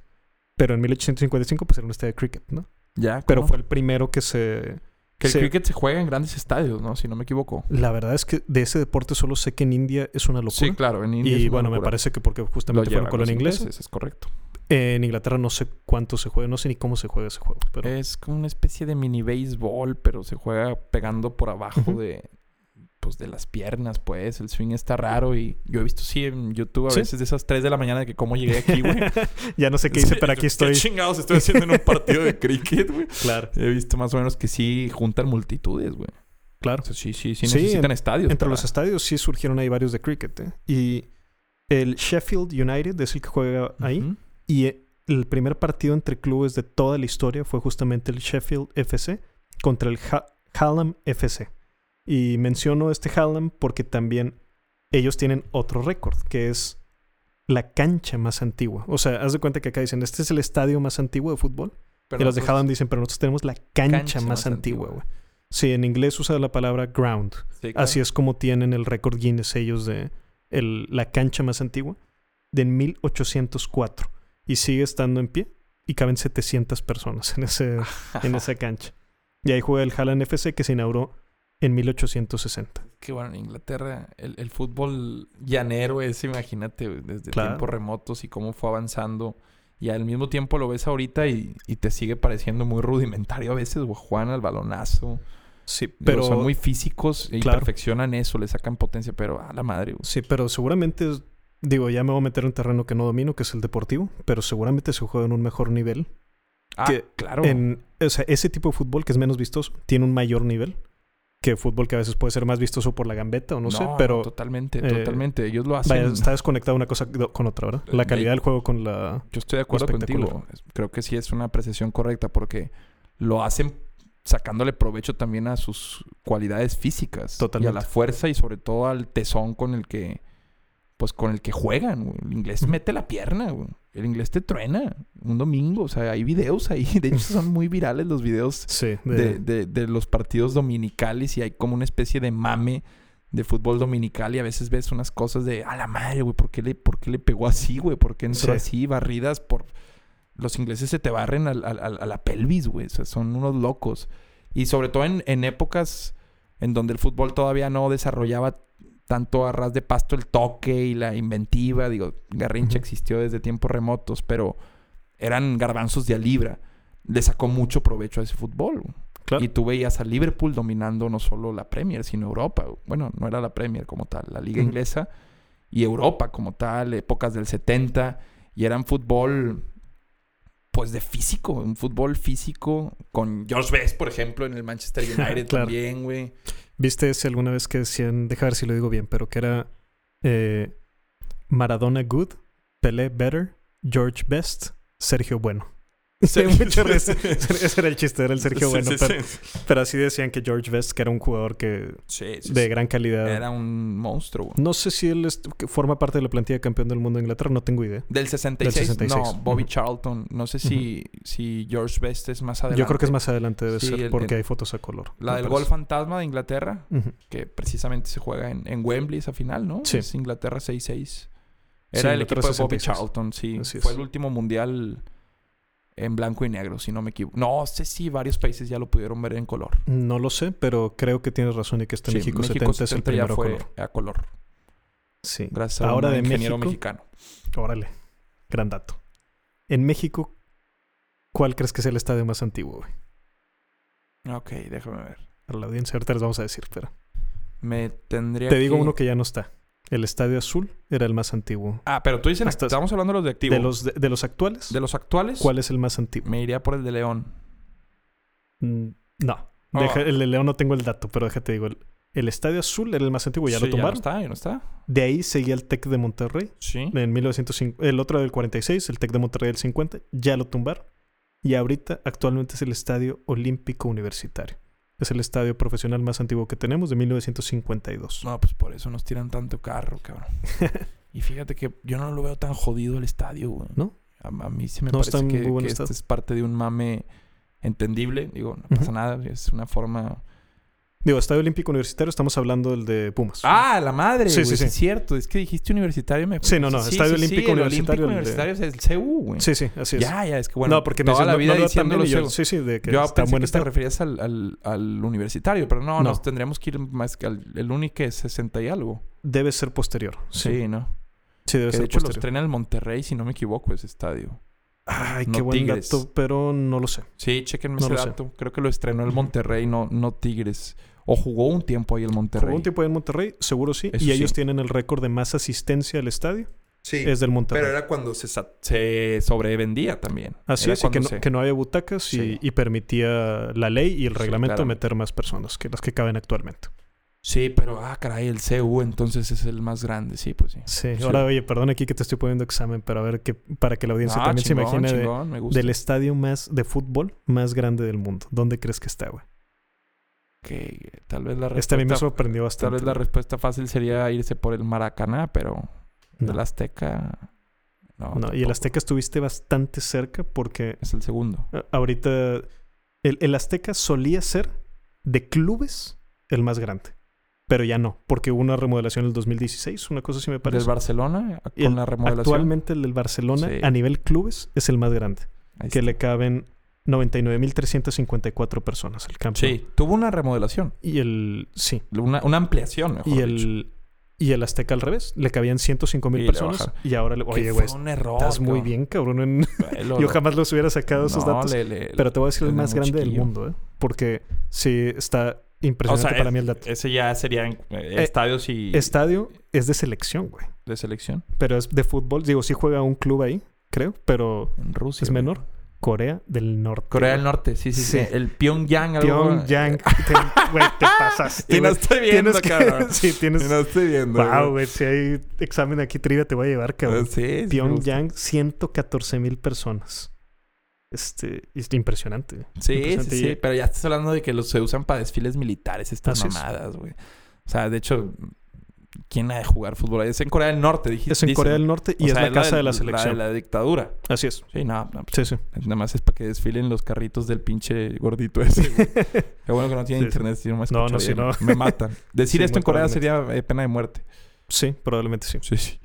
Speaker 1: Pero en 1855 pues era un estadio de cricket, ¿no?
Speaker 2: Ya,
Speaker 1: Pero
Speaker 2: ¿cómo?
Speaker 1: fue el primero que se...
Speaker 2: Que el
Speaker 1: se-
Speaker 2: cricket se juega en grandes estadios, ¿no? Si no me equivoco.
Speaker 1: La verdad es que de ese deporte solo sé que en India es una locura.
Speaker 2: Sí, claro. En India es
Speaker 1: y
Speaker 2: una
Speaker 1: bueno, me parece que porque justamente fueron
Speaker 2: llevan
Speaker 1: colonia inglesa.
Speaker 2: es correcto.
Speaker 1: En Inglaterra no sé cuánto se juega, no sé ni cómo se juega ese juego. Pero
Speaker 2: Es como una especie de mini béisbol, pero se juega pegando por abajo de pues de las piernas, pues. El swing está raro y yo he visto sí en YouTube a
Speaker 1: Sí.
Speaker 2: veces de esas 3 de la mañana de que cómo llegué aquí, güey.
Speaker 1: ya no sé qué hice,
Speaker 2: Sí,
Speaker 1: pero aquí
Speaker 2: ¿Qué
Speaker 1: estoy.
Speaker 2: chingados estoy haciendo en un partido de cricket, güey?
Speaker 1: Claro,
Speaker 2: He visto más o menos que sí juntan multitudes, güey.
Speaker 1: claro.
Speaker 2: O sea, sí, sí, sí
Speaker 1: Sí,
Speaker 2: necesitan
Speaker 1: en-
Speaker 2: estadios.
Speaker 1: Entre
Speaker 2: para-
Speaker 1: los estadios sí surgieron ahí varios de cricket. ¿eh? Y el Sheffield United es el que juega ahí. Y eh, el primer partido entre clubes de toda la historia fue justamente el Sheffield FC contra el Ha- Hallam FC. Y menciono este Hallam porque también ellos tienen otro récord, que es la cancha más antigua. O sea, haz de cuenta que acá dicen, este es el estadio más antiguo de fútbol.
Speaker 2: Pero
Speaker 1: y los de Hallam dicen, pero nosotros tenemos la cancha,
Speaker 2: Cancha
Speaker 1: más,
Speaker 2: más
Speaker 1: antigua, güey. Sí, en inglés usa la palabra ground.
Speaker 2: Sí, claro.
Speaker 1: Así es como tienen el récord Guinness ellos de el- la cancha más antigua de 1804 y sigue estando en pie y caben 700 personas en, ese, en esa cancha. Y ahí juega el Halland FC que se inauguró en 1860.
Speaker 2: Que bueno, en Inglaterra el, el fútbol llanero es, imagínate, desde
Speaker 1: Claro.
Speaker 2: tiempos remotos y cómo fue avanzando. Y al mismo tiempo lo ves ahorita y, y te sigue pareciendo muy rudimentario a veces. Juegan al balonazo.
Speaker 1: Sí,
Speaker 2: Pero son muy físicos y
Speaker 1: Claro.
Speaker 2: perfeccionan eso, le sacan potencia, pero a la madre, güey.
Speaker 1: sí, pero seguramente es- digo, ya me voy a meter en un terreno que no domino, que es el deportivo, pero seguramente se juega en un mejor nivel.
Speaker 2: Ah,
Speaker 1: Que
Speaker 2: claro.
Speaker 1: En, o sea, ese tipo de fútbol que es menos vistoso tiene un mayor nivel que fútbol que a veces puede ser más vistoso por la gambeta o no, sé, pero
Speaker 2: Totalmente,
Speaker 1: eh,
Speaker 2: totalmente. Ellos lo hacen.
Speaker 1: Vaya, está desconectada una cosa con otra, ¿verdad? La
Speaker 2: Eh,
Speaker 1: calidad del juego con la...
Speaker 2: Yo estoy de acuerdo contigo. Creo que sí es una apreciación correcta porque lo hacen sacándole provecho también a sus cualidades físicas. Y
Speaker 1: Totalmente.
Speaker 2: a la fuerza y sobre todo al tesón con el que... Pues con el que juegan, güey. El inglés mete la pierna, güey. El inglés te truena. Un domingo. O sea, hay videos ahí. De hecho, son muy virales los videos
Speaker 1: Sí,
Speaker 2: de, de- de los partidos dominicales y hay como una especie de mame de fútbol dominical y a veces ves unas cosas de a la madre, güey, ¿por qué le, por qué le pegó así, güey? ¿Por qué entró
Speaker 1: Sí.
Speaker 2: así? Barridas por... Los ingleses se te barren a, la pelvis, güey. O sea, son unos locos. Y sobre todo en, en épocas en donde el fútbol todavía no desarrollaba tanto a ras de pasto el toque y la inventiva. Digo, Garrincha existió desde tiempos remotos, pero eran garbanzos de a libra. Le sacó mucho provecho a ese fútbol.
Speaker 1: Claro.
Speaker 2: Y tú veías a Liverpool dominando no solo la Premier, sino Europa. Bueno, no era la Premier como tal, la liga inglesa y Europa como tal, épocas del 70. Y eran fútbol, pues de físico, un fútbol físico con George Best, por ejemplo, en el Manchester United
Speaker 1: Claro.
Speaker 2: también, güey.
Speaker 1: ¿Viste ese alguna vez que decían, deja ver si lo digo bien, pero que era eh, Maradona Good, Pelé Better, George Best, Sergio Bueno? Sí, mucha risa. Ese era el chiste, era el Sergio Bueno.
Speaker 2: sí,
Speaker 1: pero, pero así decían que George Best, que era un jugador que de gran calidad.
Speaker 2: Era un monstruo.
Speaker 1: No sé si él es- que forma parte de la plantilla de campeón del mundo de Inglaterra, no tengo idea.
Speaker 2: Del 66,
Speaker 1: Del 66,
Speaker 2: no, Bobby. Charlton. No sé si, si George Best es más adelante.
Speaker 1: Yo creo que es más adelante, debe ser,
Speaker 2: el-
Speaker 1: porque
Speaker 2: el-
Speaker 1: hay fotos a color.
Speaker 2: La del gol fantasma de Inglaterra, que precisamente se juega en, en Wembley esa final, ¿no?
Speaker 1: Sí.
Speaker 2: Es Inglaterra 6-6.
Speaker 1: Sí,
Speaker 2: Era el equipo de Bobby
Speaker 1: 66.
Speaker 2: Charlton, sí.
Speaker 1: Así
Speaker 2: Fue
Speaker 1: es.
Speaker 2: el último mundial en blanco y negro, si no me equivoco. No sé si varios países ya lo pudieron ver en color.
Speaker 1: No lo sé, pero creo que tienes razón y que este
Speaker 2: Sí,
Speaker 1: México, 70 es el
Speaker 2: 70 ya
Speaker 1: primero a
Speaker 2: fue
Speaker 1: color.
Speaker 2: a color.
Speaker 1: Sí.
Speaker 2: Gracias a
Speaker 1: Ahora
Speaker 2: un
Speaker 1: de
Speaker 2: ingeniero
Speaker 1: México.
Speaker 2: mexicano.
Speaker 1: Órale. Gran dato. En México, ¿cuál crees que es el estadio más antiguo, güey?
Speaker 2: Ok, déjame ver.
Speaker 1: Para la audiencia ahorita les vamos a decir, pero...
Speaker 2: Me tendría
Speaker 1: Te digo
Speaker 2: que-
Speaker 1: uno que ya no está. El Estadio Azul era el más antiguo.
Speaker 2: Ah, pero tú dices,
Speaker 1: Hasta-
Speaker 2: estamos hablando de los de activo.
Speaker 1: De los, de, de los actuales,
Speaker 2: De los actuales,
Speaker 1: ¿cuál es el más antiguo?
Speaker 2: me iría por el de León.
Speaker 1: Mm, no. Deja-
Speaker 2: Oh.
Speaker 1: el de León no tengo el dato, pero déjate digo. El, el Estadio Azul era el más antiguo, ya
Speaker 2: Sí,
Speaker 1: lo tumbaron.
Speaker 2: no está, ya no está.
Speaker 1: De ahí seguía el TEC de Monterrey.
Speaker 2: Sí.
Speaker 1: En 1905, el otro del 46, el TEC de Monterrey del 50, ya lo tumbaron. Y ahorita, actualmente es el Estadio Olímpico Universitario. Es el estadio profesional más antiguo que tenemos, de 1952.
Speaker 2: No, pues por eso nos tiran tanto carro, cabrón. y fíjate que yo no lo veo tan jodido el estadio, güey.
Speaker 1: ¿No?
Speaker 2: A, a mí sí me
Speaker 1: No,
Speaker 2: parece que, que este es parte de un mame entendible. Digo, no pasa nada. Es una forma...
Speaker 1: Digo, Estadio Olímpico Universitario, estamos hablando del de Pumas.
Speaker 2: ¡Ah, la madre!
Speaker 1: Sí, sí, sí.
Speaker 2: Es cierto. Es que dijiste universitario. Me...
Speaker 1: Sí, no, no, Estadio Olímpico Universitario,
Speaker 2: Olímpico
Speaker 1: el de-
Speaker 2: Universitario es el CU, güey.
Speaker 1: Sí, sí, así es.
Speaker 2: Ya, ya. Es que bueno,
Speaker 1: no, porque me dices,
Speaker 2: la vida
Speaker 1: no lo
Speaker 2: diciéndolo
Speaker 1: también y yo-. Sí, sí, de que
Speaker 2: Yo
Speaker 1: está en
Speaker 2: pensé
Speaker 1: buen
Speaker 2: que te referías al, al, al universitario, pero no,
Speaker 1: No.
Speaker 2: nos tendríamos que ir más que al el único es 60 y algo.
Speaker 1: Debe ser posterior. Sí,
Speaker 2: Sí, ¿no?
Speaker 1: sí debe
Speaker 2: Que
Speaker 1: ser
Speaker 2: de hecho los
Speaker 1: posterior.
Speaker 2: estrena el Monterrey, si no me equivoco, ese estadio.
Speaker 1: Ay,
Speaker 2: no
Speaker 1: qué buen
Speaker 2: Tigres.
Speaker 1: dato, pero no lo sé.
Speaker 2: Sí, chequenme
Speaker 1: No
Speaker 2: ese
Speaker 1: sé.
Speaker 2: dato. Creo que lo estrenó el Monterrey, no, no Tigres. O jugó un tiempo ahí el Monterrey.
Speaker 1: Jugó un tiempo ahí en Monterrey, seguro sí.
Speaker 2: Eso
Speaker 1: y ellos tienen el récord de más asistencia al estadio.
Speaker 2: Sí,
Speaker 1: Es del Monterrey.
Speaker 2: pero era cuando se, sobrevendía también.
Speaker 1: Así
Speaker 2: Era
Speaker 1: es, y que no,
Speaker 2: se-
Speaker 1: que no había butacas y,
Speaker 2: Sí.
Speaker 1: y permitía la ley y el
Speaker 2: Sí,
Speaker 1: reglamento meter más personas que las que caben actualmente.
Speaker 2: Sí, pero, ah, caray, el CU entonces es el más grande. Sí, pues sí.
Speaker 1: Sí,
Speaker 2: Sí.
Speaker 1: ahora oye, perdón aquí que te estoy poniendo examen, pero a ver que para que la audiencia
Speaker 2: Ah,
Speaker 1: también
Speaker 2: chingón,
Speaker 1: se imagine de-
Speaker 2: chingón, me gusta.
Speaker 1: del estadio más de fútbol más grande del mundo. ¿Dónde crees que está, güey?
Speaker 2: Tal vez la
Speaker 1: Este a mí me
Speaker 2: respuesta...
Speaker 1: sorprendió
Speaker 2: Tal
Speaker 1: bastante.
Speaker 2: vez la respuesta fácil sería irse por el Maracaná, pero
Speaker 1: No.
Speaker 2: el Azteca... No,
Speaker 1: No, y el. Azteca estuviste bastante cerca porque
Speaker 2: Es el segundo.
Speaker 1: ahorita el, el Azteca solía ser de clubes el más grande. Pero ya no, porque hubo una remodelación en el 2016, una cosa así me
Speaker 2: ¿Del
Speaker 1: parece.
Speaker 2: Barcelona?
Speaker 1: Y
Speaker 2: Con
Speaker 1: el-
Speaker 2: la remodelación.
Speaker 1: Actualmente el del Barcelona
Speaker 2: Sí.
Speaker 1: a nivel clubes es el más grande, que le caben 99.354 personas el campo.
Speaker 2: Sí, tuvo una remodelación.
Speaker 1: Y el sí,
Speaker 2: Una, una ampliación, mejor
Speaker 1: y
Speaker 2: dicho.
Speaker 1: el y el Azteca al revés, le cabían 105
Speaker 2: Y
Speaker 1: mil personas y ahora le, oye, güey,
Speaker 2: un error.
Speaker 1: estás muy bien, cabrón. en- Yo jamás los hubiera sacado esos datos.
Speaker 2: le- le-
Speaker 1: Pero te voy a decir el más grande del mundo, ¿eh? Porque sí está
Speaker 2: O
Speaker 1: impresionante
Speaker 2: sea,
Speaker 1: para
Speaker 2: es-
Speaker 1: mí el dato.
Speaker 2: ese ya serían eh, estadios y
Speaker 1: Estadio es de selección, güey.
Speaker 2: de selección
Speaker 1: Pero es de fútbol. Digo, sí juega un club ahí, creo, pero
Speaker 2: en Rusia.
Speaker 1: es menor. Corea del Norte.
Speaker 2: Corea del. Norte, sí, sí,
Speaker 1: Sí.
Speaker 2: sí. El Pyongyang. algo-
Speaker 1: Pyongyang. Te- Güey, te pasaste.
Speaker 2: Y no estoy viendo,
Speaker 1: Tienes que-
Speaker 2: cabrón.
Speaker 1: sí, tienes...
Speaker 2: Y no estoy viendo.
Speaker 1: Wow, güey. Si hay examen aquí trivia te voy a llevar, cabrón.
Speaker 2: Sí, sí gusta.
Speaker 1: Pyongyang, 114 mil personas. Este, es impresionante.
Speaker 2: Sí, sí, sí. Pero ya estás hablando de que los se usan para desfiles militares, estas
Speaker 1: Así
Speaker 2: mamadas, güey. O sea, de hecho, ¿quién ha de jugar fútbol? ahí? Es en Corea del Norte, dijiste.
Speaker 1: Es en
Speaker 2: dicen.
Speaker 1: Corea del Norte y
Speaker 2: O
Speaker 1: es
Speaker 2: sea,
Speaker 1: la casa de la
Speaker 2: La
Speaker 1: selección.
Speaker 2: de la dictadura.
Speaker 1: Así es.
Speaker 2: Sí, no, no, pues,
Speaker 1: Sí, sí.
Speaker 2: Nada más es para que desfilen los carritos del pinche gordito ese, güey. Qué bueno que no tiene
Speaker 1: Sí,
Speaker 2: internet, si no me
Speaker 1: No, no, sí, no.
Speaker 2: Me matan. Decir
Speaker 1: Sí,
Speaker 2: esto en Corea sería eh, pena de muerte.
Speaker 1: Sí, probablemente sí.
Speaker 2: Sí, sí.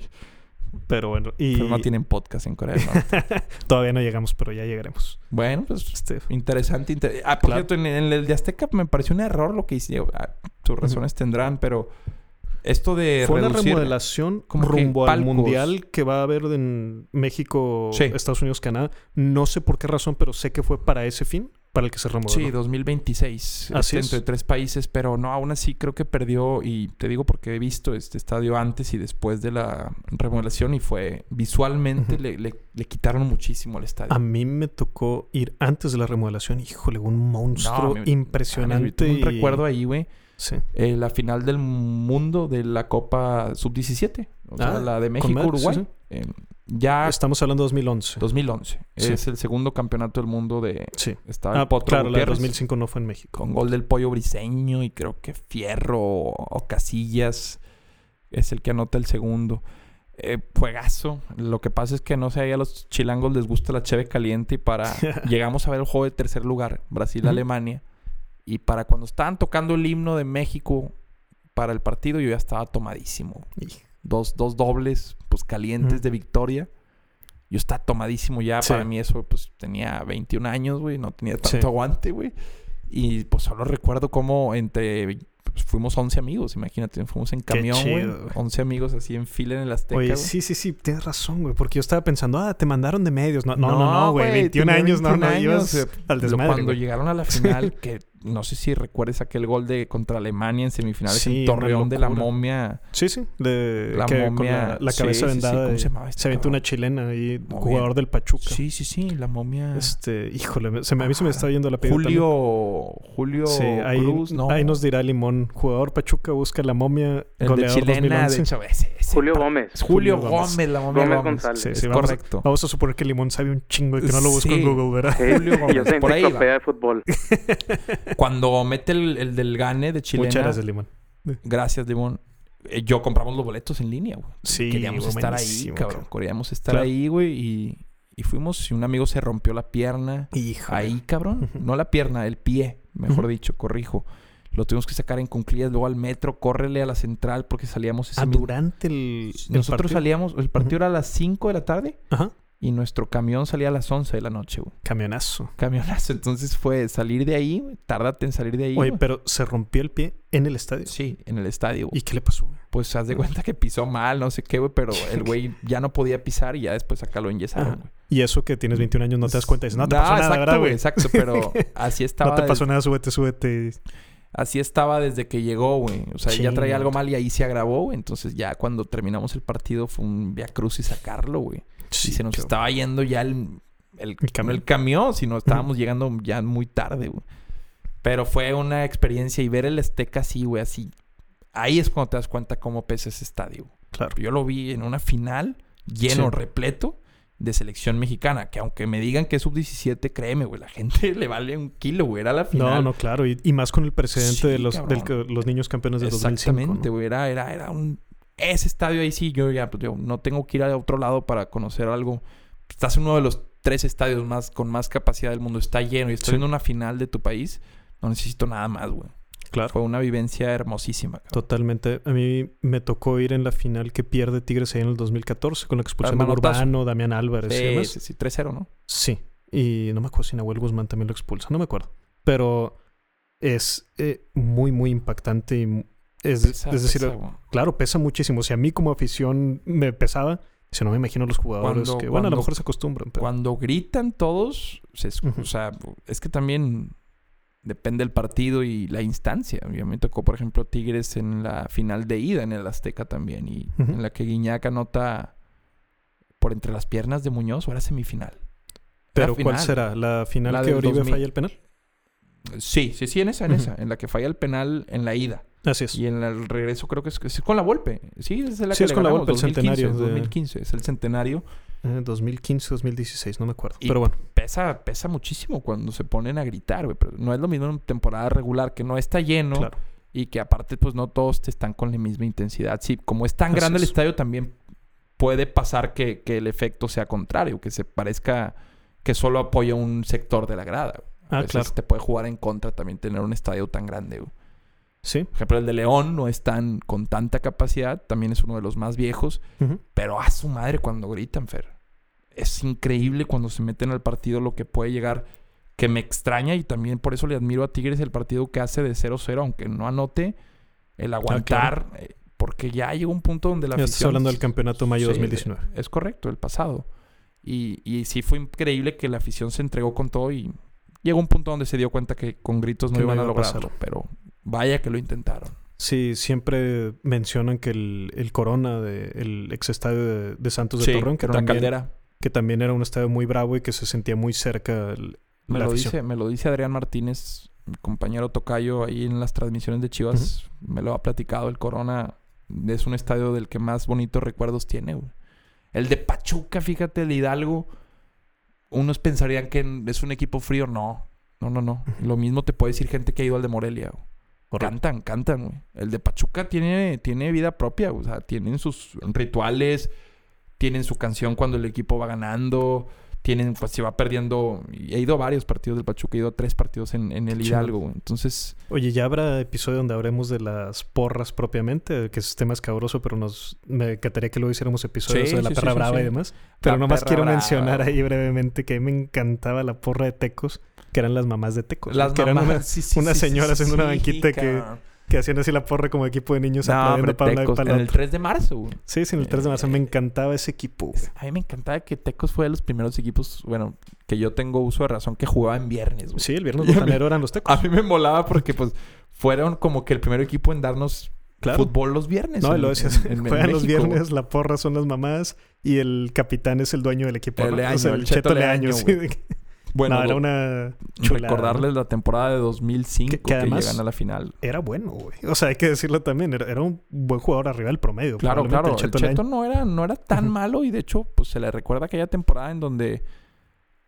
Speaker 1: Pero bueno, y
Speaker 2: Pero no tienen podcast en Corea del Norte.
Speaker 1: todavía no llegamos, pero ya llegaremos.
Speaker 2: bueno, pues
Speaker 1: Este,
Speaker 2: interesante. inter- Ah, por
Speaker 1: Claro.
Speaker 2: cierto, en, en el de Azteca me pareció un error lo que hicieron. Ah, sus razones tendrán, pero esto de
Speaker 1: fue una remodelación
Speaker 2: como
Speaker 1: rumbo al mundial que va a haber en México,
Speaker 2: Sí.
Speaker 1: Estados Unidos, Canadá. No sé por qué razón, pero sé que fue para ese fin, para el que se remodeló.
Speaker 2: Sí, 2026.
Speaker 1: Así es.
Speaker 2: Entre tres países, pero no, aún así creo que perdió. Y te digo porque he visto este estadio antes y después de la remodelación y fue visualmente le, le- le quitaron muchísimo al estadio.
Speaker 1: A mí me tocó ir antes de la remodelación. Híjole, un monstruo
Speaker 2: No,
Speaker 1: impresionante.
Speaker 2: Tengo un
Speaker 1: y-
Speaker 2: recuerdo ahí, güey.
Speaker 1: Sí.
Speaker 2: eh, la final del mundo de la Copa Sub-17. O sea,
Speaker 1: Ah,
Speaker 2: la de
Speaker 1: con
Speaker 2: México,
Speaker 1: madre, sí,
Speaker 2: Uruguay.
Speaker 1: sí.
Speaker 2: Eh, ya
Speaker 1: Estamos hablando de 2011.
Speaker 2: 2011.
Speaker 1: Sí.
Speaker 2: Es el segundo campeonato del mundo de...
Speaker 1: Sí.
Speaker 2: Estaba
Speaker 1: Ah,
Speaker 2: Potro
Speaker 1: claro, la de
Speaker 2: Gutiérrez.
Speaker 1: 2005 no fue en México.
Speaker 2: con gol del pollo briseño y creo que Fierro o Casillas es el que anota el segundo. Eh, juegazo. Lo que pasa es que no sé, ahí a los chilangos les gusta la cheve caliente y para... llegamos a ver el juego de tercer lugar, Brasil-Alemania. Y para cuando estaban tocando el himno de México para el partido, yo ya estaba tomadísimo. Dos, dos dobles, pues calientes de victoria. Yo estaba tomadísimo ya.
Speaker 1: Sí.
Speaker 2: Para mí eso, pues tenía 21 años, güey. No tenía tanto
Speaker 1: Sí.
Speaker 2: aguante, güey. Y pues solo recuerdo cómo entre... pues, fuimos 11 amigos, imagínate. Fuimos en camión, güey.
Speaker 1: chido, güey.
Speaker 2: 11 amigos así en fila en el Azteca,
Speaker 1: Oye, sí, sí, sí, tienes razón, güey. Porque yo estaba pensando, ah, te mandaron de medios. No, no, no,
Speaker 2: No,
Speaker 1: no, güey.
Speaker 2: güey,
Speaker 1: 21
Speaker 2: tenía
Speaker 1: años, no,
Speaker 2: 21
Speaker 1: no,
Speaker 2: años,
Speaker 1: ibas
Speaker 2: eh,
Speaker 1: al desmadre.
Speaker 2: Cuando llegaron a la final, que no sé si recuerdes aquel gol de contra Alemania en semifinales en Torreón de la momia.
Speaker 1: Sí, sí, de la momia, la, cabeza vendada. ¿Cómo se llamaba este Se aventó una chilena y jugador del Pachuca.
Speaker 2: Sí, sí, sí, la momia.
Speaker 1: Este, híjole, se me, a mí se me está yendo la
Speaker 2: pelota. Julio, Julio
Speaker 1: sí, ahí, Cruz, no. ahí nos dirá Limón. Jugador Pachuca busca la momia,
Speaker 2: el goleador de chilena, de hecho,
Speaker 3: Julio Gómez.
Speaker 2: Julio Gómez, la momia Gómez. González.
Speaker 1: Sí, sí, correcto. Vamos a suponer que Limón sabe un chingo y que no lo busco en Google, ¿verdad?
Speaker 3: Julio Gómez. Por ahí va. de fútbol.
Speaker 2: Cuando mete el, el del Gane de Chilena.
Speaker 1: Muchas gracias, Limón.
Speaker 2: Gracias, Limón. Eh, yo compramos los boletos en línea, güey. Sí, Queríamos estar ahí, cabrón. Queríamos estar ahí, güey. Y, y, fuimos y un amigo se rompió la pierna.
Speaker 1: Híjole.
Speaker 2: Ahí, cabrón. No la pierna, el pie, mejor dicho, corrijo. Lo tuvimos que sacar en cunclillas, luego al metro, córrele a la central porque salíamos ese
Speaker 1: ah, durante el,
Speaker 2: Nosotros salíamos, el partido era a las 5 de la tarde. Ajá. Y nuestro camión salía a las 11 de la noche, güey.
Speaker 1: Camionazo.
Speaker 2: Camionazo. Entonces fue salir de ahí, güey. Tárdate en salir de ahí.
Speaker 1: Oye, pero ¿se rompió el pie en el estadio?
Speaker 2: Sí, en el estadio.
Speaker 1: ¿Y qué le pasó, güey?
Speaker 2: Pues haz de cuenta que pisó mal, no sé qué, güey. Pero el güey ya no podía pisar y ya después acá lo enyesaron, güey.
Speaker 1: Y eso que tienes 21 años no te das cuenta. Dices, no te pasó nada, ¿verdad, güey?
Speaker 2: Exacto, pero así estaba.
Speaker 1: no te pasó nada, súbete, súbete.
Speaker 2: Así estaba desde que llegó, güey. O sea, ya traía algo mal y ahí se agravó, güey. Entonces ya cuando terminamos el partido fue un via cruz y sacarlo, güey y se nos estaba yendo ya el, el, el, camión, si no estábamos llegando ya muy tarde, güey. Pero fue una experiencia y ver el Azteca así, güey, así. Ahí es cuando te das cuenta cómo pesa ese estadio.
Speaker 1: Claro.
Speaker 2: Yo lo vi en una final lleno, repleto de selección mexicana. Que aunque me digan que es sub-17, créeme, güey, la gente le vale un kilo, güey. Era la final.
Speaker 1: No, no, claro. Y, más con el precedente de los, los niños campeones de
Speaker 2: Exactamente, güey. Era, era, era un ese estadio ahí sí, yo ya pues, no tengo que ir a otro lado para conocer algo. Estás en uno de los tres estadios más con más capacidad del mundo, está lleno y estoy en una final de tu país. No necesito nada más, güey.
Speaker 1: Claro.
Speaker 2: Fue una vivencia hermosísima.
Speaker 1: Totalmente. A mí me tocó ir en la final que pierde Tigres ahí en el 2014 con la expulsión de Urbano, Damián Álvarez.
Speaker 2: Sí, sí, sí, 3-0, ¿no?
Speaker 1: Sí. Y no me acuerdo si Nahuel Guzmán también lo expulsa, no me acuerdo. Pero es eh, muy, muy impactante y es, decir, claro, pesa muchísimo. Si a mí como afición me pesaba, si no me imagino los jugadores que, bueno, a lo mejor se acostumbran.
Speaker 2: Cuando gritan todos, o sea, es que también depende del partido y la instancia. A mí me tocó, por ejemplo, Tigres en la final de ida en el Azteca también, y en la que Guiñac anota por entre las piernas de Muñoz, o era semifinal.
Speaker 1: ¿Pero cuál será? ¿La final que Oribe falla el penal?
Speaker 2: Sí, sí, sí, en esa, en esa, en la que falla el penal en la ida.
Speaker 1: Así es.
Speaker 2: Y en el regreso creo que es, con la Volpe. Sí, es la
Speaker 1: sí, es con la Volpe, el centenario.
Speaker 2: 2015, es el centenario.
Speaker 1: 2015, 2016, no me acuerdo. pero bueno.
Speaker 2: Pesa, pesa muchísimo cuando se ponen a gritar, güey. Pero no es lo mismo en temporada regular, que no está lleno. Claro. Y que aparte, pues no todos te están con la misma intensidad. Sí, como es tan grande el estadio, también puede pasar que, que, el efecto sea contrario, que se parezca que solo apoya un sector de la grada. Ah, claro. te puede jugar en contra también tener un estadio tan grande, güey.
Speaker 1: Sí.
Speaker 2: Por ejemplo, el de León no es tan con tanta capacidad, también es uno de los más viejos, pero a su madre cuando gritan, Fer. Es increíble cuando se meten al partido lo que puede llegar, que me extraña y también por eso le admiro a Tigres el partido que hace de 0-0, aunque no anote, el ah, aguantar, eh, porque ya llegó un punto donde la
Speaker 1: ya Estás hablando del campeonato mayo 2019.
Speaker 2: Es correcto, el pasado. Y, y sí fue increíble que la afición se entregó con todo y llegó un punto donde se dio cuenta que con gritos no iban a lograrlo, pero Vaya que lo intentaron.
Speaker 1: Sí, siempre mencionan que el, Corona, de, el ex estadio de, Santos de Torreón, que, también, caldera. que también era un estadio muy bravo y que se sentía muy cerca.
Speaker 2: me, lo dice, me lo dice Adrián Martínez, mi compañero Tocayo, ahí en las transmisiones de Chivas. Me lo ha platicado. El Corona es un estadio del que más bonitos recuerdos tiene. El de Pachuca, fíjate, el Hidalgo. Unos pensarían que es un equipo frío. No, no, no, no. Lo mismo te puede decir gente que ha ido al de Morelia. Cantan, cantan, güey. El de Pachuca tiene, tiene vida propia, o sea, tienen sus rituales, tienen su canción cuando el equipo va ganando, tienen, pues se va perdiendo. He ido a varios partidos del Pachuca, he ido a tres partidos en, el Hidalgo, güey. Entonces.
Speaker 1: Oye, ya habrá episodio donde hablemos de las porras propiamente, que es tema escabroso, pero nos me encantaría que luego hiciéramos episodios de la perra brava y demás. Pero nomás quiero mencionar ahí brevemente que a mí me encantaba la porra de Tecos que eran las mamás de Tecos.
Speaker 2: Las
Speaker 1: que
Speaker 2: mamás,
Speaker 1: eran unas señoras en una banquita que, que hacían así la porra como equipo de niños
Speaker 2: no, hombre, Tecos, en el 3 de marzo, güey.
Speaker 1: Sí, sí, en el 3 de marzo. me eh, encantaba ese equipo, güey.
Speaker 2: A mí me encantaba que Tecos fue de los primeros equipos, bueno, que yo tengo uso de razón, que jugaba en viernes, güey.
Speaker 1: Sí, el viernes botanero eran los Tecos.
Speaker 2: A mí me molaba porque, pues, fueron como que el primer equipo en darnos fútbol los viernes.
Speaker 1: No, lo decías. Juegan los viernes, la porra son las mamás y el capitán es el dueño del equipo.
Speaker 2: El, Leaño, o sea, el, Cheto, Leaño.
Speaker 1: Bueno, era una
Speaker 2: recordarles la temporada de 2005 que, llegan a la final.
Speaker 1: Era bueno, güey. O sea, hay que decirlo también. Era, un buen jugador arriba del promedio.
Speaker 2: Claro, claro. El Cheto, no, era, no era tan malo y de hecho, pues se le recuerda aquella temporada en donde...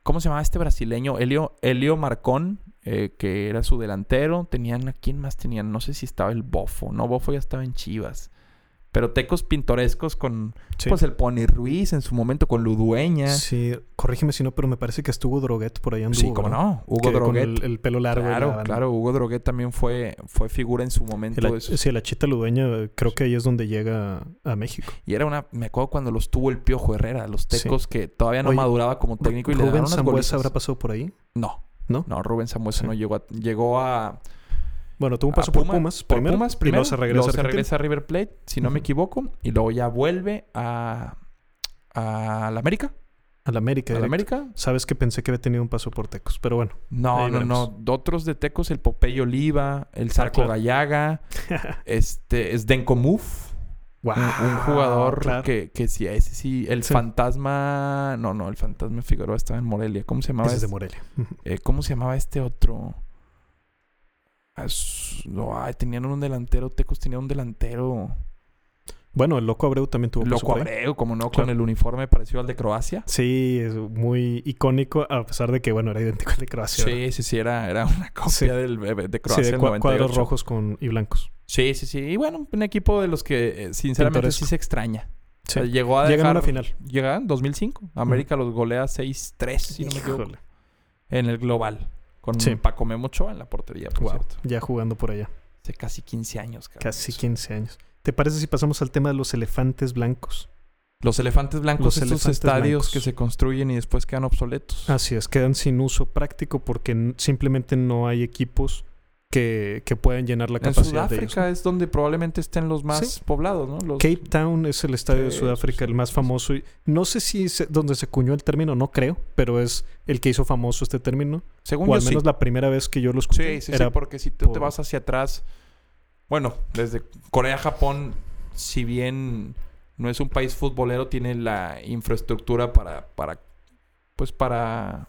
Speaker 2: ¿Cómo se llamaba este brasileño? Elio, Elio Marcón, eh, que era su delantero. Tenían... ¿A quién más tenían? No sé si estaba el Bofo. No, Bofo ya estaba en Chivas. Pero tecos pintorescos con pues el Pony Ruiz en su momento con Ludueña.
Speaker 1: Sí, corrígeme si no, pero me parece que estuvo Droguet por ahí anduvo.
Speaker 2: Sí, cómo no. Hugo Droguet.
Speaker 1: el, pelo largo.
Speaker 2: Claro, claro. Hugo Droguet también fue, fue figura en su momento.
Speaker 1: La, sí, la chita Ludueña creo que ahí es donde llega a México.
Speaker 2: Y era una... Me acuerdo cuando los tuvo el Piojo Herrera. Los tecos que todavía no maduraba como técnico y
Speaker 1: ¿Rubén
Speaker 2: le daban
Speaker 1: unas habrá pasado por ahí?
Speaker 2: No. ¿No? No, Rubén Sambuesa no llegó a... Llegó a
Speaker 1: bueno, tuvo un paso por Pumas primero.
Speaker 2: Pumas primero. se regresa, a River Plate, si no me equivoco. Y luego ya vuelve a, a la América.
Speaker 1: A la América.
Speaker 2: ¿A la América?
Speaker 1: Sabes que pensé que había tenido un paso por Tecos, pero bueno.
Speaker 2: No, no, no. Otros de Tecos, el Popeye Oliva, el Sarco ah, Gallaga, este, Zdenko Muf. Wow, un, jugador que, que sí, ese sí. El fantasma. No, no, el fantasma Figueroa estaba en Morelia. ¿Cómo se llamaba?
Speaker 1: Ese es de Morelia.
Speaker 2: Eh, ¿Cómo se llamaba este otro? No, ay, tenían un delantero, Tecos tenía un delantero.
Speaker 1: Bueno, el Loco Abreu también tuvo
Speaker 2: Loco Abreu, como no, con el uniforme parecido al de Croacia.
Speaker 1: Sí, es muy icónico, a pesar de que, bueno, era idéntico al de Croacia.
Speaker 2: Sí, sí, sí, era, era una copia del, de Croacia. Sí, de
Speaker 1: cuadros rojos con, y blancos.
Speaker 2: Sí, sí, sí. Y bueno, un equipo de los que, eh, sinceramente, sí se extraña. llegó a
Speaker 1: Llegan a una final.
Speaker 2: Llega en 2005. América los golea 6-3, si no me equivoco. En el global. Con Paco Memochoa en la portería, por cierto.
Speaker 1: Ya jugando por allá.
Speaker 2: Hace casi 15 años,
Speaker 1: Casi 15 años. ¿Te parece si pasamos al tema de los elefantes blancos?
Speaker 2: Los elefantes blancos, son esos estadios que se construyen y después quedan obsoletos.
Speaker 1: Así es, quedan sin uso práctico porque simplemente no hay equipos que, que puedan llenar la capacidad
Speaker 2: de Sudáfrica es donde probablemente estén los más poblados, ¿no?
Speaker 1: Cape Town es el estadio de Sudáfrica, el más famoso. no sé si es donde se cuñó el término, no creo, pero es el que hizo famoso este término. Según o al menos la primera vez que yo lo escuché.
Speaker 2: Sí, sí, era porque si tú te vas hacia atrás, bueno, desde Corea, Japón, si bien no es un país futbolero, tiene la infraestructura para, para pues para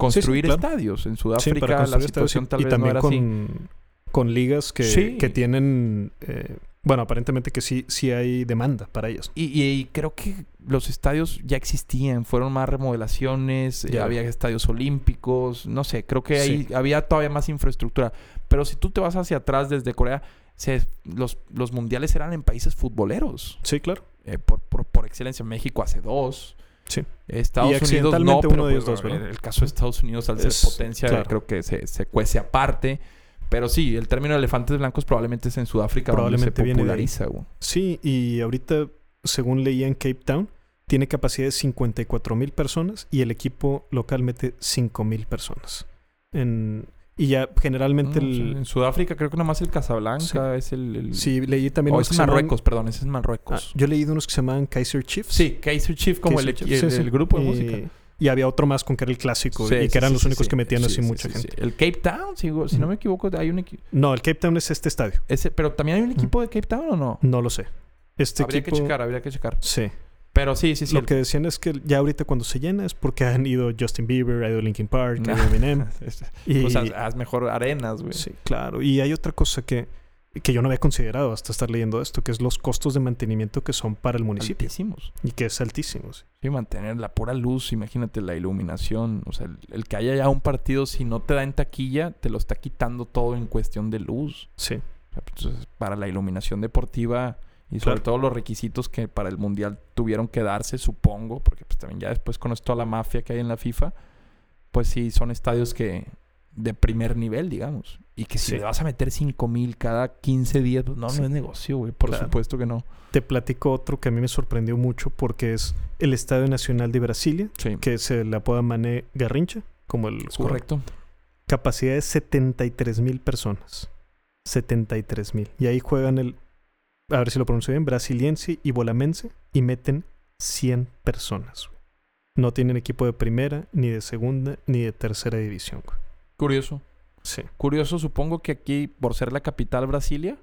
Speaker 2: construir estadios. En Sudáfrica la situación tal vez no era con, así.
Speaker 1: Con ligas que, que tienen... Eh, bueno, aparentemente que sí, sí hay demanda para ellos.
Speaker 2: Y, creo que los estadios ya existían, fueron más remodelaciones, eh, había estadios olímpicos, no sé, creo que ahí había todavía más infraestructura. Pero si tú te vas hacia atrás desde Corea, los, los mundiales eran en países futboleros.
Speaker 1: Sí, claro.
Speaker 2: Eh, por, por, por, excelencia, México hace dos.
Speaker 1: Sí.
Speaker 2: Estados Unidos no, pero uno pues, el caso de Estados Unidos al ser potencia creo que se, se, cuece aparte. Pero sí, el término elefantes blancos probablemente es en Sudáfrica probablemente donde se populariza.
Speaker 1: Sí, y ahorita, según leía en Cape Town, tiene capacidad de 54 mil personas y el equipo local mete 5 mil personas. En, y ya generalmente el...
Speaker 2: En Sudáfrica creo que nada más el Casablanca es el,
Speaker 1: Sí, leí también...
Speaker 2: O es Marruecos, perdón, ese es Marruecos.
Speaker 1: Ah, yo leí de unos que se llamaban Kaiser Chiefs.
Speaker 2: Sí, Kaiser Chiefs como el, el, grupo de música.
Speaker 1: Y había otro más con que era el clásico y que eran los únicos que metían así mucha gente.
Speaker 2: El Cape Town, si, no me equivoco, hay un equipo...
Speaker 1: No, el Cape Town es este estadio.
Speaker 2: Ese, pero también hay un equipo de Cape Town o no?
Speaker 1: No lo sé. Este
Speaker 2: habría que checar, habría que checar.
Speaker 1: Sí.
Speaker 2: Pero sí, sí, sí.
Speaker 1: Lo que decían es que ya ahorita cuando se llena es porque han ido Justin Bieber, ha ido Linkin Park, ha ido Eminem.
Speaker 2: y... Pues haz, mejor arenas, güey.
Speaker 1: Sí, claro. Y hay otra cosa que, que yo no había considerado hasta estar leyendo esto, que es los costos de mantenimiento que son para el municipio.
Speaker 2: Altísimos.
Speaker 1: Y que es altísimos.
Speaker 2: Sí, mantener la pura luz, imagínate la iluminación. O sea, el, que haya ya un partido, si no te da en taquilla, te lo está quitando todo en cuestión de luz.
Speaker 1: Sí.
Speaker 2: Entonces, para la iluminación deportiva y sobre todo los requisitos que para el Mundial tuvieron que darse, supongo, porque pues también ya después con toda la mafia que hay en la FIFA, pues sí, son estadios que de primer nivel, digamos. Y que si le vas a meter 5 mil cada 15 días, pues no, no es negocio, güey. Por supuesto que no.
Speaker 1: Te platico otro que a mí me sorprendió mucho porque es el Estadio Nacional de Brasilia, que se le apoda Mané Garrincha, como el...
Speaker 2: correcto.
Speaker 1: Capacidad de 73 mil personas. 73 mil. Y ahí juegan el, a ver si lo pronuncio bien, Brasiliense y Bolamense y meten 100 personas. No tienen equipo de primera, ni de segunda, ni de tercera división.
Speaker 2: Curioso.
Speaker 1: Sí.
Speaker 2: Curioso, supongo que aquí, por ser la capital Brasilia,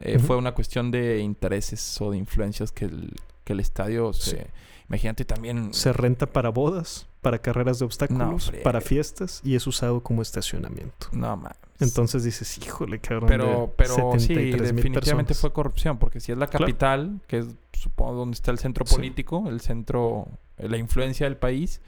Speaker 2: eh, fue una cuestión de intereses o de influencias que el, que el estadio se... Imagínate también...
Speaker 1: Se renta para bodas, para carreras de obstáculos, para fiestas y es usado como estacionamiento.
Speaker 2: No mames.
Speaker 1: Entonces dices, híjole, cabrón.
Speaker 2: Pero, pero sí, definitivamente fue corrupción, porque si es la capital, que es supongo donde está el centro político, el centro, la influencia del país,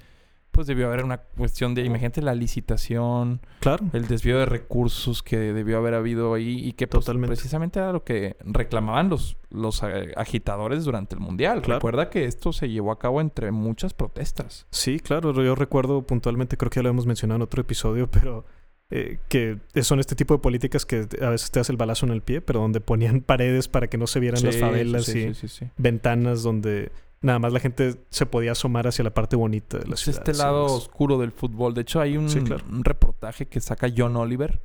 Speaker 2: pues debió haber una cuestión de, imagínate la licitación,
Speaker 1: claro.
Speaker 2: el desvío de recursos que debió haber habido ahí y que pues, precisamente era lo que reclamaban los, los agitadores durante el Mundial. Recuerda que esto se llevó a cabo entre muchas protestas.
Speaker 1: Sí, claro, yo recuerdo puntualmente, creo que ya lo hemos mencionado en otro episodio, pero eh, que son este tipo de políticas que a veces te hace el balazo en el pie, pero donde ponían paredes para que no se vieran las favelas y ventanas donde nada más la gente se podía asomar hacia la parte bonita de la ciudad.
Speaker 2: Este lado oscuro del fútbol. De hecho, hay un, reportaje que saca John Oliver.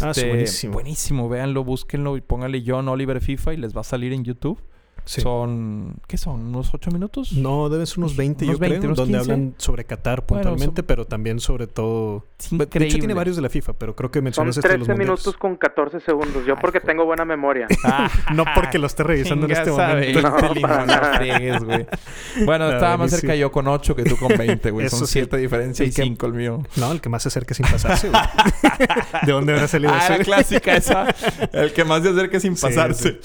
Speaker 1: ah,
Speaker 2: este,
Speaker 1: buenísimo.
Speaker 2: Buenísimo, véanlo, búsquenlo y pónganle John Oliver FIFA y les va a salir en YouTube. Son, ¿qué son? ¿Unos 8 minutos?
Speaker 1: No, deben ser unos 20, yo creo, donde hablan sobre Qatar puntualmente, pero también sobre todo... De hecho, tiene varios de la FIFA, pero creo que mencionas
Speaker 3: Son 13 este minutos con 14 segundos. Yo porque tengo buena memoria.
Speaker 1: Ah, no porque lo esté revisando en este momento.
Speaker 2: No, güey. Bueno, ah, estaba más cerca yo con 8 que tú con 20, güey. Son 7 diferencias y 5 el mío.
Speaker 1: No, el que más se acerca sin pasarse, güey. ¿De dónde habrá salido
Speaker 2: ah, eso? la clásica esa. El que más se acerca sin pasarse.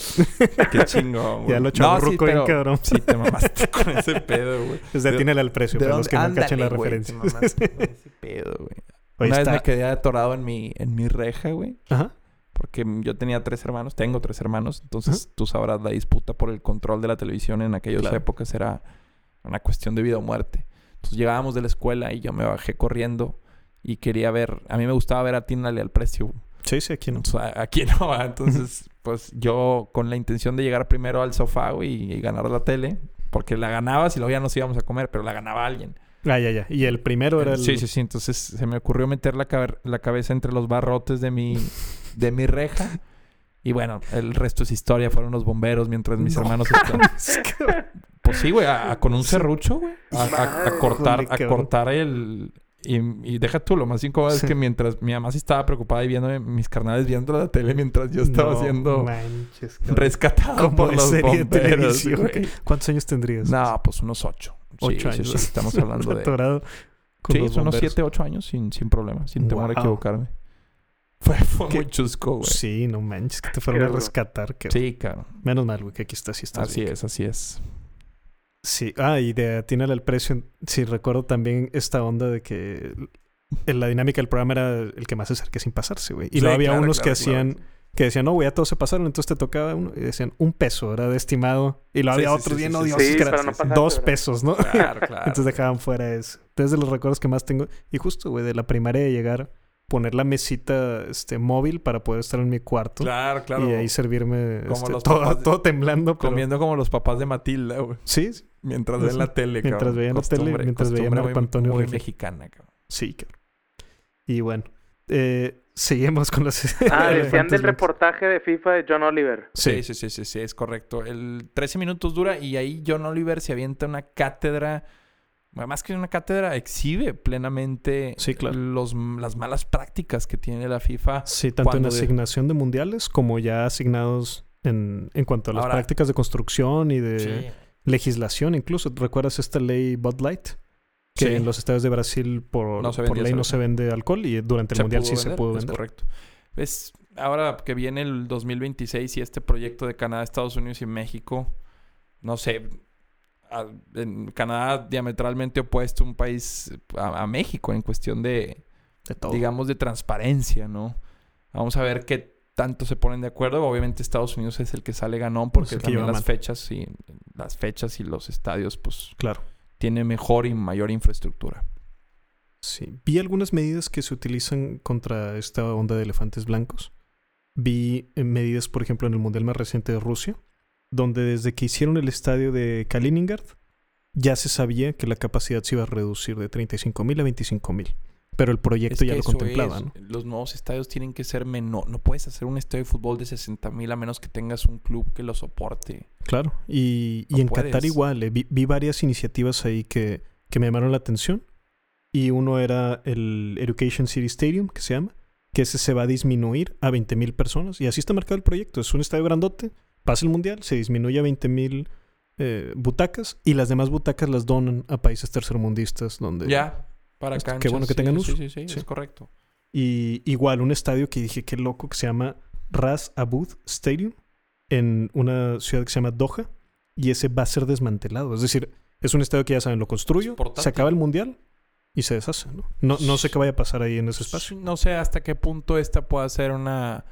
Speaker 2: Qué chingo,
Speaker 1: güey no, sí, pero, cabrón.
Speaker 2: Sí, te mamaste con ese pedo, güey.
Speaker 1: Pues atínale al precio, para los que no cachen la referencia.
Speaker 2: Te mamaste con ese pedo, güey. Una vez me quedé atorado en mi, en mi reja, güey.
Speaker 1: Ajá.
Speaker 2: Porque yo tenía tres hermanos, tengo tres hermanos. Entonces, tú sabrás, la disputa por el control de la televisión en aquellas épocas era una cuestión de vida o muerte. Entonces, llegábamos de la escuela y yo me bajé corriendo y quería ver... A mí me gustaba ver a Tínale al precio.
Speaker 1: Sí, sí, aquí no.
Speaker 2: aquí no. Entonces, pues yo con la intención de llegar primero al sofá, güey, y ganar la tele. Porque la ganabas y luego ya nos íbamos a comer, pero la ganaba alguien.
Speaker 1: Ah, ya, ya. Y el primero era el...
Speaker 2: Sí, sí, sí. Entonces se me ocurrió meter la, la cabeza entre los barrotes de mi, de mi reja. Y bueno, el resto es historia. Fueron los bomberos mientras mis hermanos estaban... pues sí, güey. con un serrucho, güey. A, cortar, a cortar el, y, deja tú, lo más incómodo es que mientras mi mamá sí estaba preocupada y viendo mis carnales viendo la tele mientras yo estaba siendo rescatado por los bomberos.
Speaker 1: ¿Cuántos años tendrías?
Speaker 2: No, pues unos ocho.
Speaker 1: Ocho años.
Speaker 2: estamos hablando de... sí, son unos siete, ocho años sin, sin problema, sin temor a equivocarme. Fue, fue muy chusco, güey.
Speaker 1: Sí, no manches, que te fueron a rescatar. Que...
Speaker 2: Sí, claro.
Speaker 1: Menos mal, güey, que aquí estás, sí estás
Speaker 2: Así es, así es.
Speaker 1: Sí, ah, y de Atínale al precio, sí, recuerdo también esta onda de que la dinámica del programa era el que más se acerque sin pasarse, güey. Y luego había unos que hacían, que decían, no, güey, ya todos se pasaron, entonces te tocaba uno, y decían, un peso, era de estimado. Y luego había otros bien odiosos que eran dos pesos, ¿no? Claro, claro. entonces dejaban fuera eso. Entonces, de los recuerdos que más tengo, y justo, güey, de la primaria de llegar poner la mesita este, móvil para poder estar en mi cuarto.
Speaker 2: Claro, claro.
Speaker 1: Y ahí servirme este, todo, todo, temblando.
Speaker 2: Comiendo como los papás de Matilda, güey.
Speaker 1: Sí.
Speaker 2: Mientras ven la tele,
Speaker 1: Mientras veían la tele, mientras veían Marco Antonio
Speaker 2: muy mexicana, cabrón.
Speaker 1: Sí, cabrón. Y bueno, eh, seguimos con los...
Speaker 3: Ah, decían del reportaje de FIFA de John Oliver.
Speaker 2: Sí. sí, sí, sí, sí, es correcto. El 13 minutos dura y ahí John Oliver se avienta una cátedra más que una cátedra, exhibe plenamente los, las malas prácticas que tiene la FIFA.
Speaker 1: Sí, tanto en asignación de mundiales como ya asignados en, en cuanto a las prácticas de construcción y de legislación. Incluso, ¿recuerdas esta ley Bud Light? Que en los estados de Brasil por, por ley no se vende alcohol y durante el mundial sí se pudo vender.
Speaker 2: correcto. Es ahora que viene el 2026 y este proyecto de Canadá, Estados Unidos y México, no sé, en Canadá diametralmente opuesto un país a, México en cuestión de, digamos, de transparencia, ¿no? Vamos a ver qué tanto se ponen de acuerdo. Obviamente Estados Unidos es el que sale ganón porque también las fechas y las fechas y los estadios, pues,
Speaker 1: claro,
Speaker 2: tiene mejor y mayor infraestructura.
Speaker 1: Sí, vi algunas medidas que se utilizan contra esta onda de elefantes blancos. Vi eh, medidas, por ejemplo, en el mundial más reciente de Rusia, donde desde que hicieron el estadio de Kaliningrad ya se sabía que la capacidad se iba a reducir de 35.000 a 25.000. Pero el proyecto
Speaker 2: Es
Speaker 1: ya lo contemplaba,
Speaker 2: es,
Speaker 1: ¿no?
Speaker 2: Los nuevos estadios tienen que ser menor. No puedes hacer un estadio de fútbol de 60 mil a menos que tengas un club que lo soporte.
Speaker 1: Claro. Y, y en Qatar igual. eh, Vi, vi varias iniciativas ahí que, que me llamaron la atención. Y uno era el Education City Stadium, que se llama. Que ese se va a disminuir a 20 mil personas. Y así está marcado el proyecto. Es un estadio grandote. Pasa el mundial, se disminuye a 20 mil eh, butacas. Y las demás butacas las donan a países tercermundistas. Donde
Speaker 2: Ya, para
Speaker 1: Esto- qué
Speaker 2: canchas.
Speaker 1: bueno que tengan uso.
Speaker 2: Sí, sí,
Speaker 1: Sí.
Speaker 2: es correcto.
Speaker 1: Y igual un estadio que dije qué loco que se llama Ras Abud Stadium en una ciudad que se llama Doha y ese va a ser desmantelado. Es decir, es un estadio que ya saben, lo construyo, se acaba el mundial y se deshace. ¿no? No, no sé qué vaya a pasar ahí en ese espacio.
Speaker 2: No sé hasta qué punto esta pueda ser una,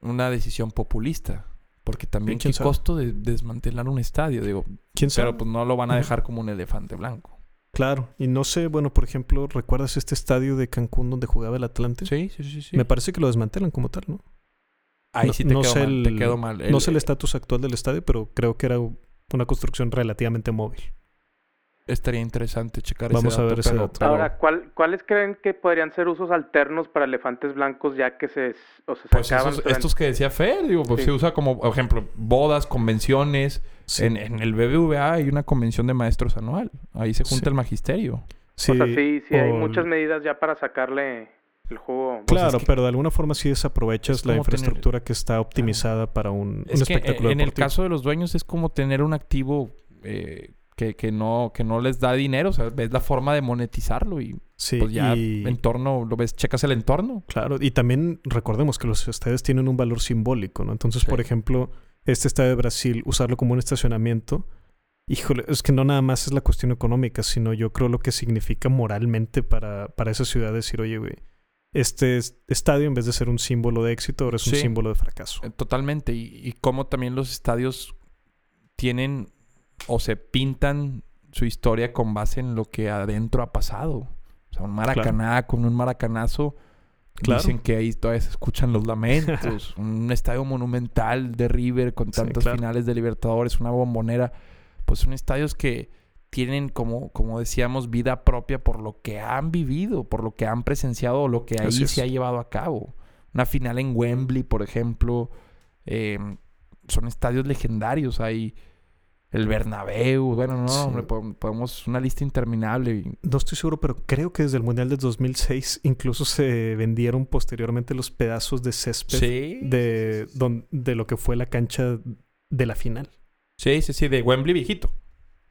Speaker 2: una decisión populista. Porque también qué
Speaker 1: sabe.
Speaker 2: costo de desmantelar un estadio. Digo,
Speaker 1: ¿Quién sabe?
Speaker 2: pero pues no lo van a dejar como un elefante blanco.
Speaker 1: Claro. Y no sé, bueno, por ejemplo, ¿recuerdas este estadio de Cancún donde jugaba el Atlante?
Speaker 2: Sí, sí, sí, sí.
Speaker 1: Me parece que lo desmantelan como tal, ¿no?
Speaker 2: Ahí
Speaker 1: no-
Speaker 2: sí te,
Speaker 1: no
Speaker 2: quedó
Speaker 1: sé
Speaker 2: mal, te
Speaker 1: no sé el estatus actual del estadio, pero creo que era una construcción relativamente móvil.
Speaker 2: Estaría interesante checar
Speaker 1: Vamos
Speaker 2: ese
Speaker 1: a ver ese
Speaker 2: pero-
Speaker 1: dato.
Speaker 3: Ahora, ¿cuál, ¿cuáles creen que podrían ser usos alternos para elefantes blancos ya que se, o se
Speaker 2: Pues
Speaker 3: sacaban
Speaker 2: esos- estos que decía Fer, digo, pues
Speaker 3: Sí.
Speaker 2: se usa como, por ejemplo, bodas, convenciones.
Speaker 1: Sí.
Speaker 2: En, en el BBVA hay una convención de maestros anual. Ahí se junta
Speaker 1: Sí.
Speaker 2: el magisterio.
Speaker 1: Sí,
Speaker 3: o sea, sí, sí hay muchas medidas ya para sacarle el juego.
Speaker 2: Pues
Speaker 1: Claro,
Speaker 2: es que-
Speaker 1: pero de alguna forma sí desaprovechas
Speaker 2: es
Speaker 1: la
Speaker 2: tener-
Speaker 1: infraestructura que está optimizada para un, un
Speaker 2: Es que
Speaker 1: espectáculo
Speaker 2: en el caso de los dueños es como tener un activo eh, que, que no, que no les da dinero. O sea, ves la forma de monetizarlo y
Speaker 1: sí,
Speaker 2: pues ya
Speaker 1: y,
Speaker 2: entorno, lo ves, checas el entorno.
Speaker 1: claro, y también recordemos que los estadios tienen un valor simbólico, ¿no? Entonces,
Speaker 2: Sí.
Speaker 1: por ejemplo, este estadio de Brasil, usarlo como un estacionamiento, híjole, es que no nada más es la cuestión económica, sino yo creo lo que significa moralmente para, para esa ciudad decir, oye, güey, este es- estadio en vez de ser un símbolo de éxito, ahora es un
Speaker 2: Sí.
Speaker 1: símbolo de fracaso.
Speaker 2: Eh, Totalmente. Y, y cómo también los estadios tienen o se pintan su historia con base en lo que adentro ha pasado. O sea, un maracaná con un maracanazo.
Speaker 1: Claro.
Speaker 2: Dicen que ahí todavía se escuchan los lamentos. un estadio monumental de River con
Speaker 1: Sí,
Speaker 2: tantas
Speaker 1: claro.
Speaker 2: finales de Libertadores, una bombonera. Pues son estadios que tienen, como, como decíamos, vida propia por lo que han vivido, por lo que han presenciado o lo que ahí
Speaker 1: Así es.
Speaker 2: se ha llevado a cabo. Una final en Wembley, por ejemplo. eh, son estadios legendarios. Hay el Bernabéu. Bueno, no,
Speaker 1: Sí.
Speaker 2: hombre, po- podemos... Una lista interminable.
Speaker 1: No estoy seguro, pero creo que desde el Mundial del 2006 incluso se vendieron posteriormente los pedazos de césped
Speaker 2: Sí.
Speaker 1: de, don- de lo que fue la cancha de la final.
Speaker 2: Sí, sí, sí, de Wembley viejito.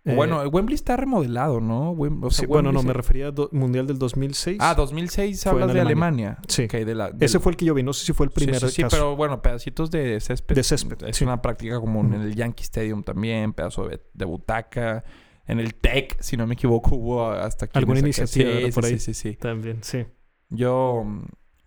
Speaker 1: Eh,
Speaker 2: bueno, Wembley está remodelado, ¿no? Wem- o sea,
Speaker 1: sí, bueno, no,
Speaker 2: se-
Speaker 1: me refería al Mundial del 2006.
Speaker 2: Ah, 2006
Speaker 1: Fue
Speaker 2: hablas de
Speaker 1: Alemania. Sí.
Speaker 2: Ok, de la,
Speaker 1: Ese fue el que yo vi, no sé si fue el primer
Speaker 2: sí, sí,
Speaker 1: caso.
Speaker 2: pero bueno, pedacitos de césped.
Speaker 1: De césped,
Speaker 2: Es
Speaker 1: sí.
Speaker 2: una práctica común en el Yankee Stadium también, pedazo de, de butaca. En el TEC, si no me equivoco, hubo hasta quienes
Speaker 1: Alguna iniciativa,
Speaker 2: Sí,
Speaker 1: por ahí.
Speaker 2: sí, sí, sí.
Speaker 1: También, sí.
Speaker 2: Yo,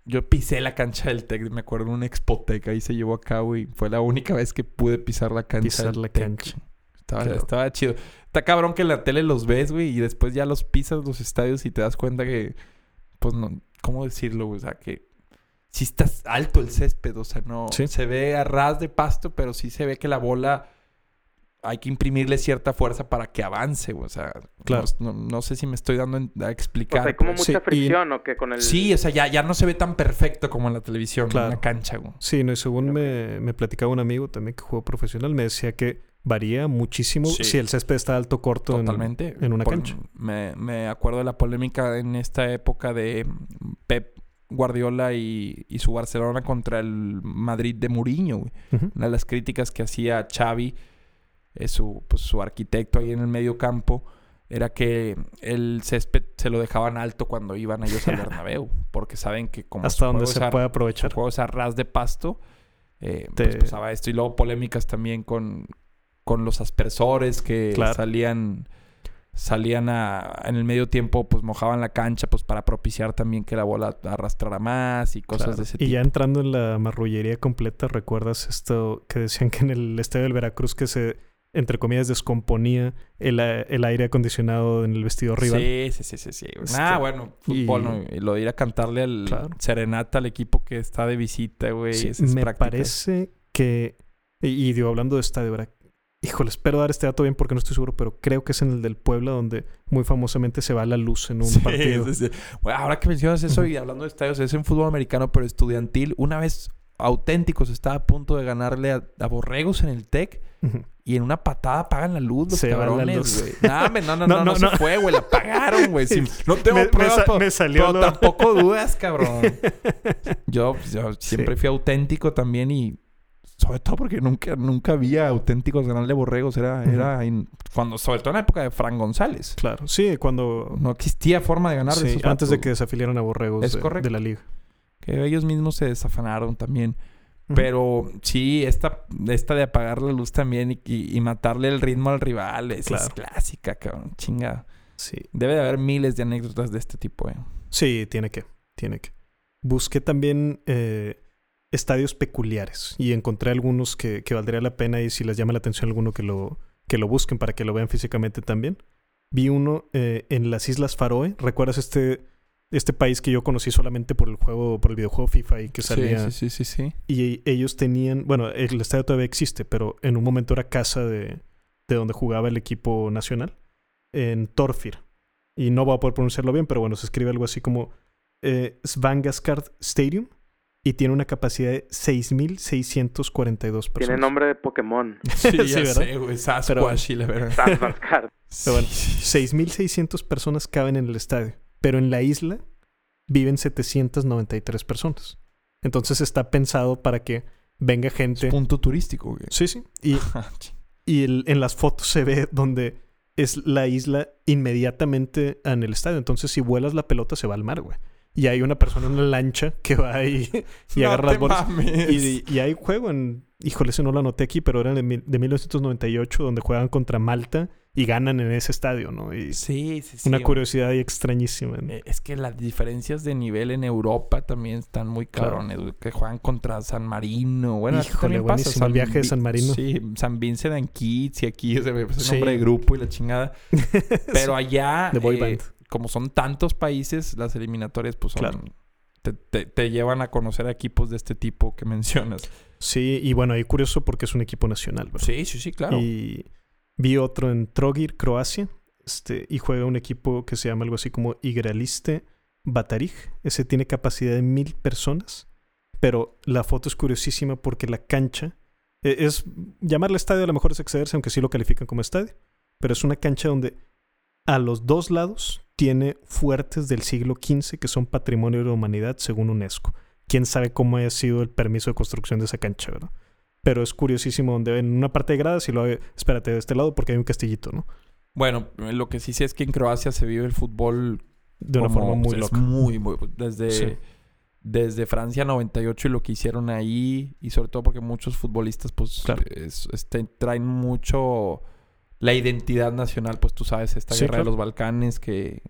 Speaker 2: yo pisé la cancha del TEC, me acuerdo en un Expotec, ahí se llevó a cabo y fue la única vez que pude pisar la cancha
Speaker 1: Pisar
Speaker 2: del
Speaker 1: la cancha.
Speaker 2: Estaba,
Speaker 1: Claro.
Speaker 2: estaba chido. Está cabrón que en la tele los ves, güey, y después ya los pisas los estadios y te das cuenta que, pues no, ¿cómo decirlo? güey? O sea, que sí está alto el césped, o sea, no
Speaker 1: Sí.
Speaker 2: se ve a ras de pasto, pero sí se ve que la bola hay que imprimirle cierta fuerza para que avance, güey, o sea,
Speaker 1: Claro.
Speaker 2: no, sé si me estoy dando a
Speaker 3: O
Speaker 2: explicar.
Speaker 3: sea, hay como
Speaker 1: Sí,
Speaker 3: mucha
Speaker 1: y-
Speaker 3: fricción, ¿o que Con el...
Speaker 2: Sí, o sea, ya, ya no se ve tan perfecto como en la televisión,
Speaker 1: Claro.
Speaker 2: en la cancha, güey.
Speaker 1: Sí, no, y según me, me platicaba un amigo también que jugó profesional, me decía que varía muchísimo
Speaker 2: Sí.
Speaker 1: si el césped está alto o corto en-
Speaker 2: Totalmente.
Speaker 1: en una
Speaker 2: Por-
Speaker 1: cancha.
Speaker 2: Me, me acuerdo de la polémica en esta época de Pep Guardiola y, y su Barcelona contra el Madrid de Mourinho. güey. Una de las críticas que hacía Xavi, eh, su, pues, su arquitecto ahí en el medio campo, era que el césped se lo dejaban alto cuando iban ellos al Bernabéu. Porque saben que como
Speaker 1: Hasta donde se puede aprovechar.
Speaker 2: juego es a ras de pasto, eh,
Speaker 1: Te-
Speaker 2: pues pasaba esto. Y luego polémicas también con, con los aspersores que
Speaker 1: Claro.
Speaker 2: salían salían a, en el medio tiempo, pues mojaban la cancha pues para propiciar también que la bola arrastrara más y cosas
Speaker 1: Claro.
Speaker 2: de ese
Speaker 1: Y
Speaker 2: tipo.
Speaker 1: ya entrando en la marrullería completa, ¿recuerdas esto que decían que en el estadio del Veracruz que se, entre comillas, descomponía el, el aire acondicionado en el vestido rival?
Speaker 2: Sí, sí, sí, sí, sí.
Speaker 1: Este,
Speaker 2: Ah, bueno, fútbol,
Speaker 1: y-
Speaker 2: ¿no? Y lo de ir a cantarle al
Speaker 1: Claro.
Speaker 2: serenata al equipo que está de visita, güey.
Speaker 1: Sí, me
Speaker 2: prácticas.
Speaker 1: parece que, y, y digo, hablando de estadio, ¿verdad? Híjole, espero dar este dato bien porque no estoy seguro, pero creo que es en el del Puebla donde muy famosamente se va la luz en un
Speaker 2: Sí,
Speaker 1: partido.
Speaker 2: sí, sí. Bueno, ahora que mencionas eso y hablando de estadios, es en fútbol americano, pero estudiantil. Una vez auténticos estaba a punto de ganarle a, a Borregos en el TEC
Speaker 1: Ujú.
Speaker 2: y en una patada apagan la luz los
Speaker 1: Se
Speaker 2: cabrones, güey. Nah, no, no,
Speaker 1: No,
Speaker 2: no, no, se fue, güey. La apagaron, güey. Sí, no tengo
Speaker 1: Me- me
Speaker 2: pruebas,
Speaker 1: sa-
Speaker 2: pero,
Speaker 1: me salió
Speaker 2: pero
Speaker 1: lo-
Speaker 2: tampoco dudas, cabrón. Yo, yo siempre
Speaker 1: Sí.
Speaker 2: fui auténtico también y... Sobre todo porque nunca, nunca había auténticos ganarle borregos. Era, era in- cuando, sobre todo en la época de Fran González.
Speaker 1: Claro, sí, cuando...
Speaker 2: No existía forma de ganar de
Speaker 1: sí, antes de que desafiliaran a Borregos
Speaker 2: Es
Speaker 1: de,
Speaker 2: correcto.
Speaker 1: de la liga.
Speaker 2: Que ellos mismos se desafanaron también. Pero sí, esta, esta de apagar la luz también y, y- y matarle el ritmo al rival, esa es clásica, cabrón. Chinga.
Speaker 1: Sí.
Speaker 2: Debe de haber miles de anécdotas de este tipo, eh.
Speaker 1: Sí, tiene que, tiene que. Busqué también eh, estadios peculiares y encontré algunos que, que valdría la pena y si les llama la atención alguno que lo, que lo busquen para que lo vean físicamente también. Vi uno eh, en las Islas Faroe. ¿Recuerdas este, este país que yo conocí solamente por el juego, por el videojuego FIFA y que salía?
Speaker 2: Sí, sí, sí, sí, sí.
Speaker 1: Y ellos tenían, bueno, el estadio todavía existe, pero en un momento era casa de, de donde jugaba el equipo nacional, en Torfir. Y no voy a poder pronunciarlo bien, pero bueno, se escribe algo así como eh, Svangaskard Stadium y tiene una capacidad de 6.642 personas.
Speaker 3: Tiene nombre de Pokémon.
Speaker 2: Sí, ya
Speaker 1: Sí, ¿verdad?
Speaker 2: sé, güey. Sasquatch y la verdad.
Speaker 3: Sandbaskard.
Speaker 1: Pero bueno, 6.600 personas caben en el estadio, pero en la isla viven 793 personas. Entonces está pensado para que venga
Speaker 2: Es
Speaker 1: gente.
Speaker 2: punto turístico, güey.
Speaker 1: Sí, sí. Y Y el- en las fotos se ve donde es la isla inmediatamente en el estadio. Entonces, si vuelas la pelota, se va al mar, güey. Y hay una persona en una lancha que va ahí y
Speaker 2: No
Speaker 1: agarra las bolas. Y, y hay juego en. Híjole, ese no lo anoté aquí, pero era de, mil- de 1998, donde juegan contra Malta y ganan en ese estadio, ¿no? Y
Speaker 2: Sí, sí, sí.
Speaker 1: una curiosidad ahí extrañísima. ¿no?
Speaker 2: Eh, Es que las diferencias de nivel en Europa también están muy cabrones, Que juegan contra San Marino. Bueno,
Speaker 1: Híjole,
Speaker 2: también pasa.
Speaker 1: buenísimo el viaje de San Marino.
Speaker 2: Sí, San Vincent and Kitts y aquí ese es el
Speaker 1: Sí.
Speaker 2: nombre de grupo y la chingada. Pero allá,
Speaker 1: De boy
Speaker 2: eh,
Speaker 1: band.
Speaker 2: Como son tantos países, las eliminatorias pues son...
Speaker 1: Claro.
Speaker 2: Te, te- te llevan a conocer a equipos de este tipo que mencionas.
Speaker 1: Sí, y bueno, ahí curioso porque es un equipo nacional, ¿verdad?
Speaker 2: Sí, sí, sí, claro.
Speaker 1: Y vi otro en Trogir, Croacia. Este, y juega un equipo que se llama algo así como Igraliste Batarij. Ese tiene capacidad de mil personas. Pero la foto es curiosísima porque la cancha eh, es. Llamarle estadio a lo mejor es excederse, aunque sí lo califican como estadio. Pero es una cancha donde a los dos lados tiene fuertes del siglo XV que son patrimonio de la humanidad según UNESCO. Quién sabe cómo haya sido el permiso de construcción de esa cancha, ¿verdad? Pero es curiosísimo donde en una parte de gradas y luego, espérate, de este lado porque hay un castillito, ¿no?
Speaker 2: Bueno, lo que sí sé es que en Croacia se vive el fútbol
Speaker 1: De una
Speaker 2: como-
Speaker 1: forma muy
Speaker 2: es
Speaker 1: loca.
Speaker 2: Muy, muy... Desde...
Speaker 1: Sí.
Speaker 2: Desde Francia 98 y lo que hicieron ahí, y sobre todo porque muchos futbolistas, pues,
Speaker 1: Claro.
Speaker 2: es- este, traen mucho la identidad nacional, pues tú sabes, esta
Speaker 1: Sí,
Speaker 2: guerra de los Balcanes que,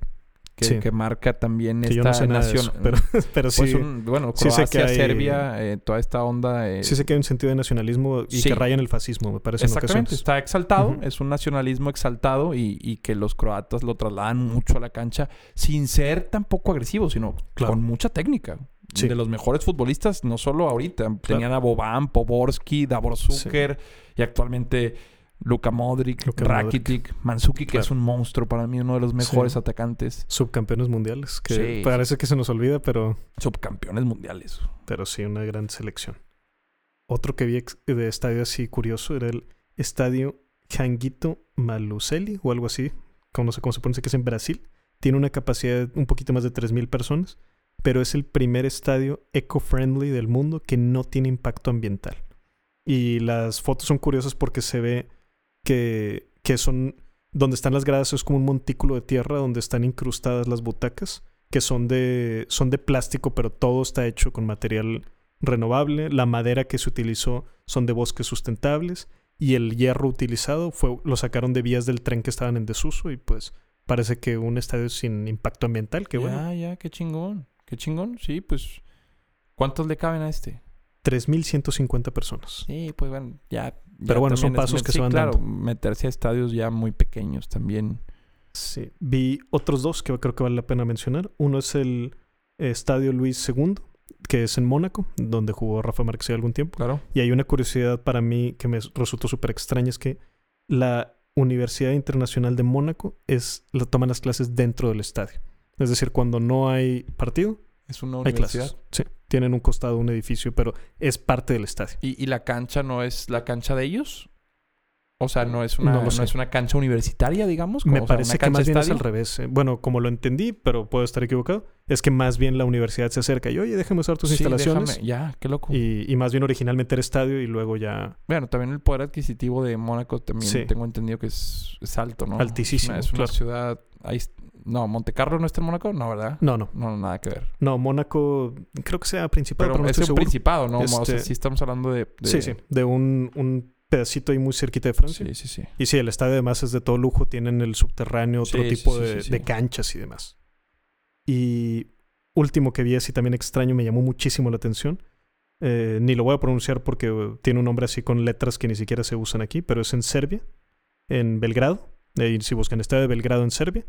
Speaker 2: que,
Speaker 1: Sí.
Speaker 2: que marca también
Speaker 1: Que
Speaker 2: esta
Speaker 1: yo no sé nada de
Speaker 2: nación.
Speaker 1: eso, pero, pero sí,
Speaker 2: Pues un- bueno,
Speaker 1: sí
Speaker 2: Croacia,
Speaker 1: hay-
Speaker 2: Serbia, eh, toda esta onda. eh,
Speaker 1: sí sé que hay un sentido de nacionalismo y
Speaker 2: Sí.
Speaker 1: que raya en el fascismo, me parece en
Speaker 2: Exactamente, está exaltado, es un nacionalismo exaltado y, y que los croatas lo trasladan mucho a la cancha sin ser tampoco agresivos, sino
Speaker 1: Claro.
Speaker 2: con mucha técnica.
Speaker 1: Sí.
Speaker 2: De los mejores futbolistas, no solo ahorita. Tenían a Boban, Poborski, Davor Zucker y actualmente Luka Modric,
Speaker 1: Luka
Speaker 2: Rakitic, Mansuki, que
Speaker 1: Claro.
Speaker 2: es un monstruo para mí, uno de los mejores
Speaker 1: Sí.
Speaker 2: atacantes.
Speaker 1: Subcampeones mundiales, que
Speaker 2: Sí,
Speaker 1: parece que se nos olvida, pero,
Speaker 2: Subcampeones mundiales.
Speaker 1: pero sí, una gran selección. Otro que vi de estadio así curioso era el estadio Janguito Malucelli o algo así, como no sé cómo se pronuncia, que es en Brasil. Tiene una capacidad de un poquito más de 3.000 personas, pero es el primer estadio eco-friendly del mundo que no tiene impacto ambiental. Y las fotos son curiosas porque se ve que, que son, donde están las gradas es como un montículo de tierra donde están incrustadas las butacas, que son de, son de plástico, pero todo está hecho con material renovable. La madera que se utilizó son de bosques sustentables y el hierro utilizado fue, lo sacaron de vías del tren que estaban en desuso y pues parece que un estadio sin impacto ambiental, que
Speaker 2: ya,
Speaker 1: bueno,
Speaker 2: ya, qué chingón. Qué chingón, sí, pues. ¿Cuántos le caben a este?
Speaker 1: 3.150 personas.
Speaker 2: Sí, pues bueno, ya.
Speaker 1: Pero bueno, son
Speaker 2: es
Speaker 1: pasos que
Speaker 2: sí,
Speaker 1: se van
Speaker 2: claro,
Speaker 1: dando.
Speaker 2: meterse a estadios ya muy pequeños también.
Speaker 1: Sí. Vi otros dos que creo que vale la pena mencionar. Uno es el eh, Estadio Luis II, que es en Mónaco, donde jugó Rafa Márquez algún tiempo.
Speaker 2: Claro.
Speaker 1: Y hay una curiosidad para mí que me resultó súper extraña, es que la Universidad Internacional de Mónaco es, lo toman las clases dentro del estadio. Es decir, cuando no hay partido,
Speaker 2: Es una
Speaker 1: hay
Speaker 2: universidad.
Speaker 1: clases. Sí, tienen un costado un edificio, pero es parte del estadio.
Speaker 2: ¿Y, y la cancha no es la cancha de ellos? O sea, no es una,
Speaker 1: No
Speaker 2: no es una cancha universitaria, digamos.
Speaker 1: Me
Speaker 2: como, o sea,
Speaker 1: parece que más bien es al revés. eh. Bueno, como lo entendí, pero puedo estar equivocado, es que más bien la universidad se acerca y, oye, déjame usar tus
Speaker 2: Sí,
Speaker 1: instalaciones.
Speaker 2: déjame- Ya, qué loco.
Speaker 1: Y, y más bien originalmente era estadio y luego ya
Speaker 2: Bueno, también el poder adquisitivo de Mónaco también
Speaker 1: Sí.
Speaker 2: tengo entendido que es, es alto, ¿no?
Speaker 1: Altísimo,
Speaker 2: Es una, es una
Speaker 1: claro.
Speaker 2: ciudad... Ahí, no, Monte Carlo no está en Mónaco, no, ¿verdad?
Speaker 1: No, no.
Speaker 2: No, nada que ver.
Speaker 1: No, Mónaco creo que sea principal, pero,
Speaker 2: Pero
Speaker 1: no
Speaker 2: es un
Speaker 1: seguro.
Speaker 2: principado, ¿no? O sea,
Speaker 1: Este-
Speaker 2: sí estamos hablando de... de-
Speaker 1: Sí, sí, de un, un pedacito ahí muy cerquita de Francia.
Speaker 2: Sí, sí, sí.
Speaker 1: Y sí, el estadio además es de todo lujo, tienen el subterráneo, otro
Speaker 2: Sí,
Speaker 1: tipo
Speaker 2: sí,
Speaker 1: de,
Speaker 2: sí,
Speaker 1: de canchas y demás. Y último que vi así también extraño, me llamó muchísimo la atención. Eh, ni lo voy a pronunciar porque tiene un nombre así con letras que ni siquiera se usan aquí, pero es en Serbia, en Belgrado. Eh, si buscan estadio de Belgrado en Serbia,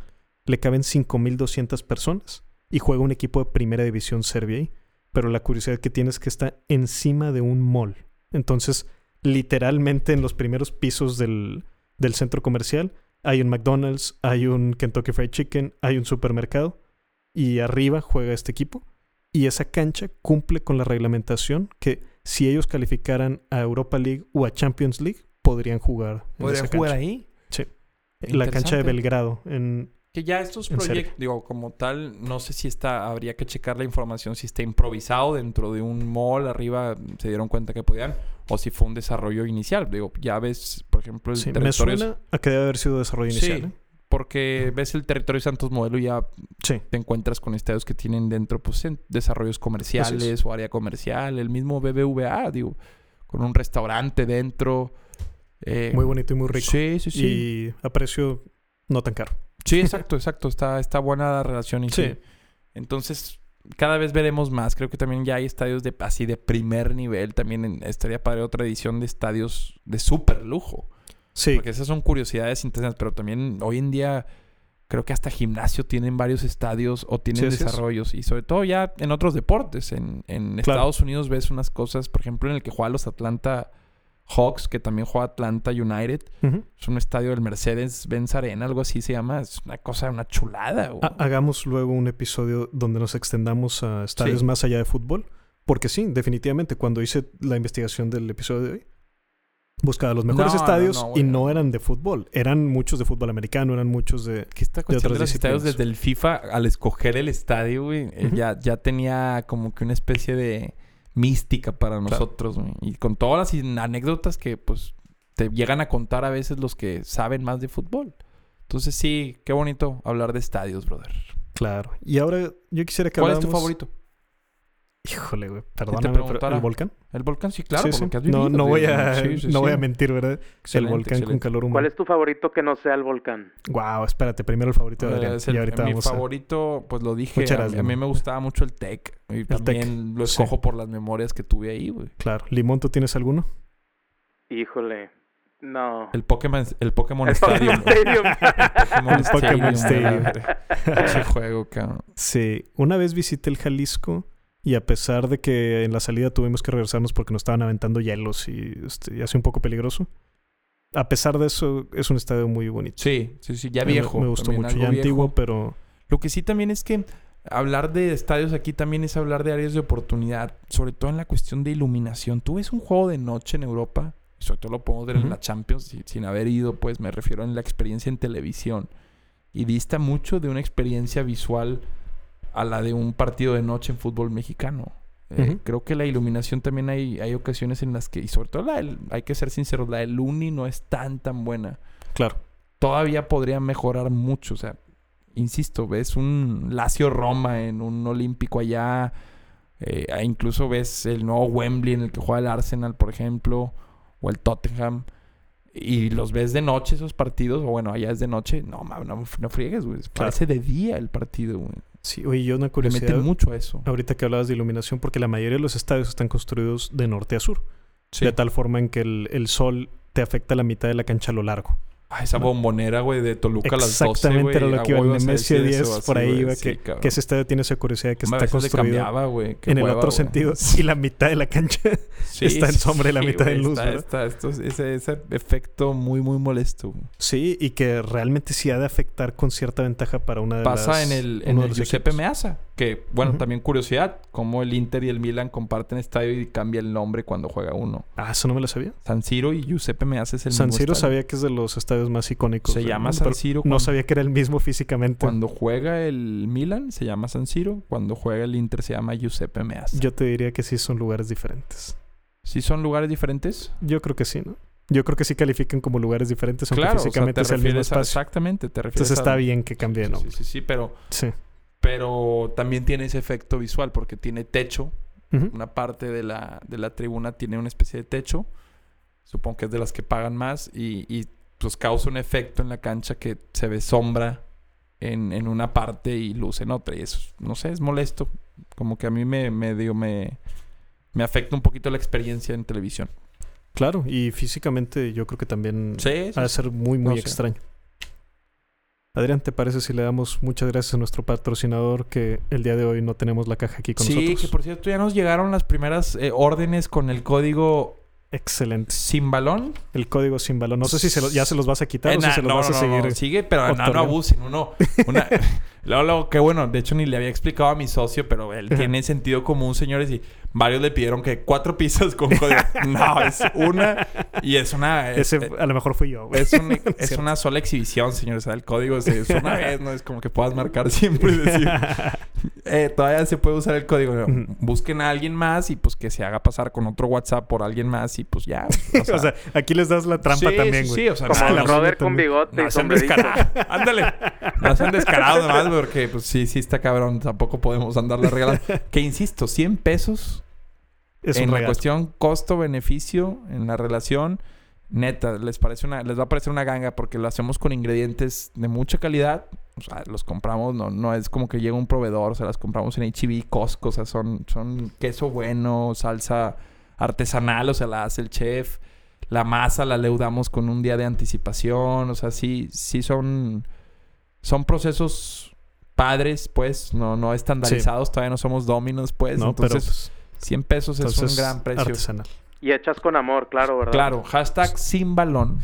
Speaker 1: le caben 5.200 personas y juega un equipo de primera división serbia ahí. Pero la curiosidad que tiene es que está encima de un mall. Entonces, literalmente en los primeros pisos del, del centro comercial hay un McDonald's, hay un Kentucky Fried Chicken, hay un supermercado y arriba juega este equipo. Y esa cancha cumple con la reglamentación que si ellos calificaran a Europa League o a Champions League, podrían jugar. en
Speaker 2: ¿Podrían
Speaker 1: esa
Speaker 2: jugar
Speaker 1: cancha.
Speaker 2: ahí?
Speaker 1: La cancha de. Belgrado. En,
Speaker 2: Ya estos proyectos, digo, como tal, no sé si está, habría que checar la información, si está improvisado dentro de un mall, arriba se dieron cuenta que podían, o si fue un desarrollo inicial. Digo, ya ves, por ejemplo, el
Speaker 1: sí, me
Speaker 2: territorio...
Speaker 1: suena a que debe haber sido desarrollo
Speaker 2: Sí,
Speaker 1: inicial. ¿eh?
Speaker 2: porque ves el territorio Santos Modelo y ya
Speaker 1: Sí.
Speaker 2: te encuentras con estadios que tienen dentro, pues, en desarrollos comerciales o área comercial, el mismo BBVA, digo, con un restaurante dentro. eh,
Speaker 1: Muy bonito y muy rico.
Speaker 2: Sí, sí, sí.
Speaker 1: Y a precio no tan caro.
Speaker 2: Sí, exacto, exacto. Está, está buena la relación y sí.
Speaker 1: Sí.
Speaker 2: Entonces, cada vez veremos más. Creo que también ya hay estadios de así de primer nivel. También en- estaría padre otra edición de estadios de súper lujo.
Speaker 1: Sí,
Speaker 2: Porque esas son curiosidades interesantes. Pero también hoy en día creo que hasta gimnasio tienen varios estadios o tienen
Speaker 1: Sí, así es.
Speaker 2: desarrollos. Y sobre todo ya en otros deportes. En, en
Speaker 1: Claro.
Speaker 2: Estados Unidos ves unas cosas, por ejemplo, en el que juegan los Atlanta Hawks, que también juega Atlanta United. Es un estadio del Mercedes-Benz Arena, algo así se llama. Es una cosa, una chulada. güey.
Speaker 1: Ha- hagamos luego un episodio donde nos extendamos a estadios
Speaker 2: Sí.
Speaker 1: más allá de fútbol. Porque sí, definitivamente, cuando hice la investigación del episodio de hoy, buscaba los mejores
Speaker 2: No,
Speaker 1: estadios
Speaker 2: no,
Speaker 1: y no eran de fútbol. Eran muchos de fútbol americano, eran muchos de...
Speaker 2: que esta cuestión de, los estadios desde el FIFA, al escoger el estadio, güey, eh, ya, ya tenía como que una especie de mística para nosotros. Y con todas las anécdotas que, pues, te llegan a contar a veces los que saben más de fútbol. Entonces, sí, qué bonito hablar de estadios, brother.
Speaker 1: Claro. Y ahora yo quisiera que
Speaker 2: ¿Cuál es tu favorito?
Speaker 1: Híjole, güey, perdóname, pero. ¿el volcán?
Speaker 2: El volcán, sí, claro,
Speaker 1: Sí,
Speaker 2: has
Speaker 1: No,
Speaker 2: vivido.
Speaker 1: no voy a,
Speaker 2: Sí, sí,
Speaker 1: no voy a mentir, ¿verdad?
Speaker 2: Excelente,
Speaker 1: el volcán con calor humano.
Speaker 3: ¿Cuál es tu favorito que no sea el volcán?
Speaker 1: Wow, espérate, primero el favorito de
Speaker 2: Eh,
Speaker 1: Adrián.
Speaker 2: el-
Speaker 1: y ahorita
Speaker 2: mi
Speaker 1: vamos a...
Speaker 2: favorito, pues lo dije. A- mí me gustaba mucho el tech. Y también lo
Speaker 1: sí.
Speaker 2: escojo por las memorias que tuve ahí, güey.
Speaker 1: Claro. Limón, ¿tú tienes alguno?
Speaker 3: Híjole, no.
Speaker 2: El Pokémon, el Pokémon
Speaker 3: El
Speaker 2: Stadium.
Speaker 3: Pokémon Stadium.
Speaker 2: Pokémon
Speaker 1: El Pokémon.
Speaker 2: Stadium. Ese juego, cabrón.
Speaker 1: Sí, una vez visité el Jalisco y a pesar de que en la salida tuvimos que regresarnos porque nos estaban aventando hielos y, este, y hace un poco peligroso, a pesar de eso es un estadio muy bonito.
Speaker 2: Sí, sí, sí, ya viejo.
Speaker 1: Me, gustó mucho, ya antiguo, pero
Speaker 2: Lo que sí también es que hablar de estadios aquí también es hablar de áreas de oportunidad, sobre todo en la cuestión de iluminación. Tú ves un juego de noche en Europa, sobre todo lo podemos ver en la Champions, si- sin haber ido, pues me refiero en la experiencia en televisión. Y dista mucho de una experiencia visual a la de un partido de noche en fútbol mexicano. Eh. Creo que la iluminación también hay, hay ocasiones en las que, y sobre todo la del- hay que ser sinceros, la del Uni no es tan tan buena
Speaker 1: claro.
Speaker 2: todavía podría mejorar mucho. O sea, insisto, ves un Lazio Roma en un Olímpico allá. eh, e incluso ves el nuevo Wembley en el que juega el Arsenal, por ejemplo, o el Tottenham. Y los ves de noche esos partidos, o bueno, allá es de noche. No, no, no friegues, güey. Parece de día el partido, güey.
Speaker 1: Sí, oye, yo una curiosidad
Speaker 2: meten mucho a eso.
Speaker 1: ahorita que hablabas de iluminación, porque la mayoría de los estadios están construidos de norte a sur,
Speaker 2: Sí.
Speaker 1: de tal forma en que el, el sol te afecta la mitad de la cancha a lo largo.
Speaker 2: Ah, esa bombonera, güey, de Toluca a las 12,
Speaker 1: Exactamente era lo que iba. Nemesio
Speaker 2: decir
Speaker 1: 10,
Speaker 2: eso,
Speaker 1: por ahí iba, que, que ese estadio tiene esa curiosidad que está construido en el otro sentido. Y la mitad de la cancha está en sombra y la mitad en luz,
Speaker 2: está- ese, ese efecto muy, muy molesto.
Speaker 1: Sí, y que realmente sí ha de afectar con cierta ventaja para una de
Speaker 2: Pasa
Speaker 1: las...
Speaker 2: en el, en el Giuseppe. Meazza. Que, bueno, también curiosidad. Cómo el Inter y el Milan comparten estadio y cambia el nombre cuando juega uno.
Speaker 1: Ah, eso no me lo sabía.
Speaker 2: San Siro y Giuseppe Meazza es el
Speaker 1: San
Speaker 2: mismo
Speaker 1: Siro
Speaker 2: estadio.
Speaker 1: sabía que es de los estadios más icónicos.
Speaker 2: Se llama
Speaker 1: mundo,
Speaker 2: San Siro
Speaker 1: No sabía que era el mismo físicamente.
Speaker 2: Cuando juega el Milan se llama San Siro. Cuando juega el Inter se llama Giuseppe Meazza.
Speaker 1: Yo te diría que sí son lugares diferentes.
Speaker 2: ¿Sí son lugares diferentes?
Speaker 1: Yo creo que sí, ¿no? Yo creo que sí califican como lugares diferentes, aunque
Speaker 2: claro, o sea,
Speaker 1: físicamente es el mismo
Speaker 2: refieres a...
Speaker 1: espacio.
Speaker 2: Exactamente, te refieres
Speaker 1: Entonces
Speaker 2: a-
Speaker 1: está bien que cambie de
Speaker 2: Sí,
Speaker 1: nombre.
Speaker 2: sí, sí, sí, pero,
Speaker 1: Sí.
Speaker 2: Pero también tiene ese efecto visual porque tiene techo. Una parte de la, de la tribuna tiene una especie de techo. Supongo que es de las que pagan más. Y, y, pues causa un efecto en la cancha que se ve sombra en, en una parte y luz en otra. Y eso, no sé, es molesto. Como que a mí me, me, digo, me, me afecta un poquito la experiencia en televisión.
Speaker 1: Claro, y físicamente yo creo que también
Speaker 2: Sí, sí,
Speaker 1: ha de ser muy, muy
Speaker 2: No sé.
Speaker 1: Adrián, ¿te parece si le damos muchas gracias a nuestro patrocinador que el día de hoy no tenemos la caja aquí con
Speaker 2: Sí,
Speaker 1: nosotros?
Speaker 2: que por cierto ya nos llegaron las primeras eh, órdenes con el código
Speaker 1: Excelente.
Speaker 2: sin balón.
Speaker 1: El código sin balón. No sé si se lo- ya se los vas a quitar
Speaker 2: Eh,
Speaker 1: o si
Speaker 2: na-
Speaker 1: se los
Speaker 2: no,
Speaker 1: vas a seguir.
Speaker 2: no, sigue, pero no, abusen. Uno, una, luego, luego, qué bueno. De hecho, ni le había explicado a mi socio, pero él tiene sentido común, señores. Y varios le pidieron que cuatro pizzas con código. no, es una. Y es una. Es,
Speaker 1: Ese a lo mejor fui yo. güey.
Speaker 2: es, un- es una sola exhibición, señores. O sea, el código es, es una vez, ¿no? Es como que puedas marcar siempre y decir. eh, todavía se puede usar el código. Busquen a alguien más y pues que se haga pasar con otro WhatsApp por alguien más y pues ya.
Speaker 1: o sea, aquí les das la trampa
Speaker 2: sí,
Speaker 1: también,
Speaker 2: sí,
Speaker 1: güey.
Speaker 2: sí, o sea,
Speaker 3: Como
Speaker 2: no-
Speaker 3: con bigote
Speaker 2: no
Speaker 3: y sombrerito.
Speaker 2: descarados. Ándale. No sean descarados nomás porque pues sí, sí está cabrón. Tampoco podemos andarle regalando. Que insisto, 100 pesos
Speaker 1: Es
Speaker 2: en la cuestión costo-beneficio en la relación. Neta, les parece una, les va a parecer una ganga porque lo hacemos con ingredientes de mucha calidad. O sea, los compramos, no, no es como que llega un proveedor, o sea, las compramos en HB, Costco, o sea, son, son queso bueno, salsa artesanal, o sea, la hace el chef. La masa la leudamos con un día de anticipación, o sea, sí, sí son, son procesos padres, pues, no, no estandarizados, todavía no somos dominos, pues,
Speaker 1: No, pero
Speaker 2: entonces
Speaker 1: pues,
Speaker 2: 100 pesos es un gran precio.
Speaker 1: artesanal.
Speaker 3: Y hechas con amor, claro, ¿verdad?
Speaker 2: Claro, hashtag sin balón.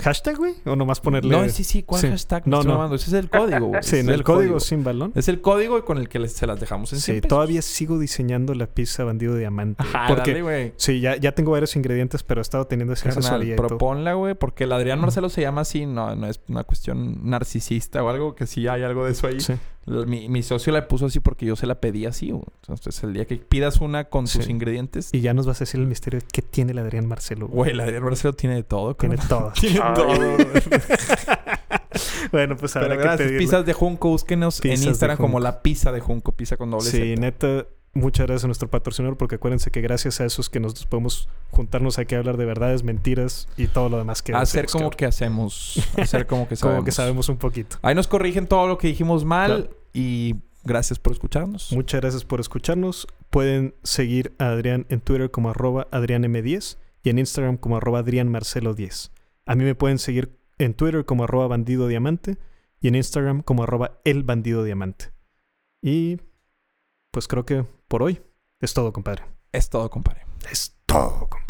Speaker 1: Ha- ¿Hashtag, güey? ¿O nomás ponerle...?
Speaker 2: No, sí, sí, ¿cuál
Speaker 1: Sí.
Speaker 2: hashtag?
Speaker 1: No,
Speaker 2: No. Ese es el código, güey.
Speaker 1: Sí, en
Speaker 2: es
Speaker 1: el código sin balón.
Speaker 2: Es el código con el que les- se las dejamos en 100
Speaker 1: Sí,
Speaker 2: pesos.
Speaker 1: todavía sigo diseñando la pizza bandido diamante.
Speaker 2: Ajá,
Speaker 1: porque
Speaker 2: dale, güey.
Speaker 1: sí, ya, ya tengo varios ingredientes, pero he estado teniendo esa asesoría
Speaker 2: proponla, güey, porque el Adrián Marcelo se llama así, no, no es una cuestión narcisista o algo, que sí hay algo de eso ahí.
Speaker 1: Sí.
Speaker 2: Mi, mi socio la puso así porque yo se la pedí así, güey. Entonces, el día que pidas una con sus
Speaker 1: Sí.
Speaker 2: ingredientes,
Speaker 1: Y ya nos vas a decir el misterio de qué tiene el Adrián Marcelo. güey.
Speaker 2: güey, el Adrián Marcelo tiene de todo,
Speaker 1: Tiene todo.
Speaker 2: Tiene
Speaker 3: Ay.
Speaker 2: todo.
Speaker 1: bueno, pues
Speaker 2: Pero
Speaker 1: habrá que
Speaker 2: gracias,
Speaker 1: pedirle.
Speaker 2: pizzas de Junco, búsquenos
Speaker 1: Pizzas
Speaker 2: en Instagram como la pizza de Junco, pizza con doble
Speaker 1: Sí,
Speaker 2: Z.
Speaker 1: neta, muchas gracias a nuestro patrocinador porque acuérdense que gracias a eso es que nos podemos juntarnos aquí a hablar de verdades, mentiras y todo lo demás que
Speaker 2: Hacer como que hacemos. Hacer como que sabemos.
Speaker 1: Como que sabemos un poquito.
Speaker 2: Ahí nos corrigen todo lo que dijimos mal.
Speaker 1: Claro.
Speaker 2: Y gracias por escucharnos.
Speaker 1: Muchas gracias por escucharnos. Pueden seguir a Adrián en Twitter como arroba AdriánM10 y en Instagram como arroba AdriánMarcelo10. A mí me pueden seguir en Twitter como arroba Bandido Diamante y en Instagram como arroba El Bandido Diamante. Y pues creo que por hoy es todo, compadre.
Speaker 2: Es todo, compadre.
Speaker 1: Es todo, compadre.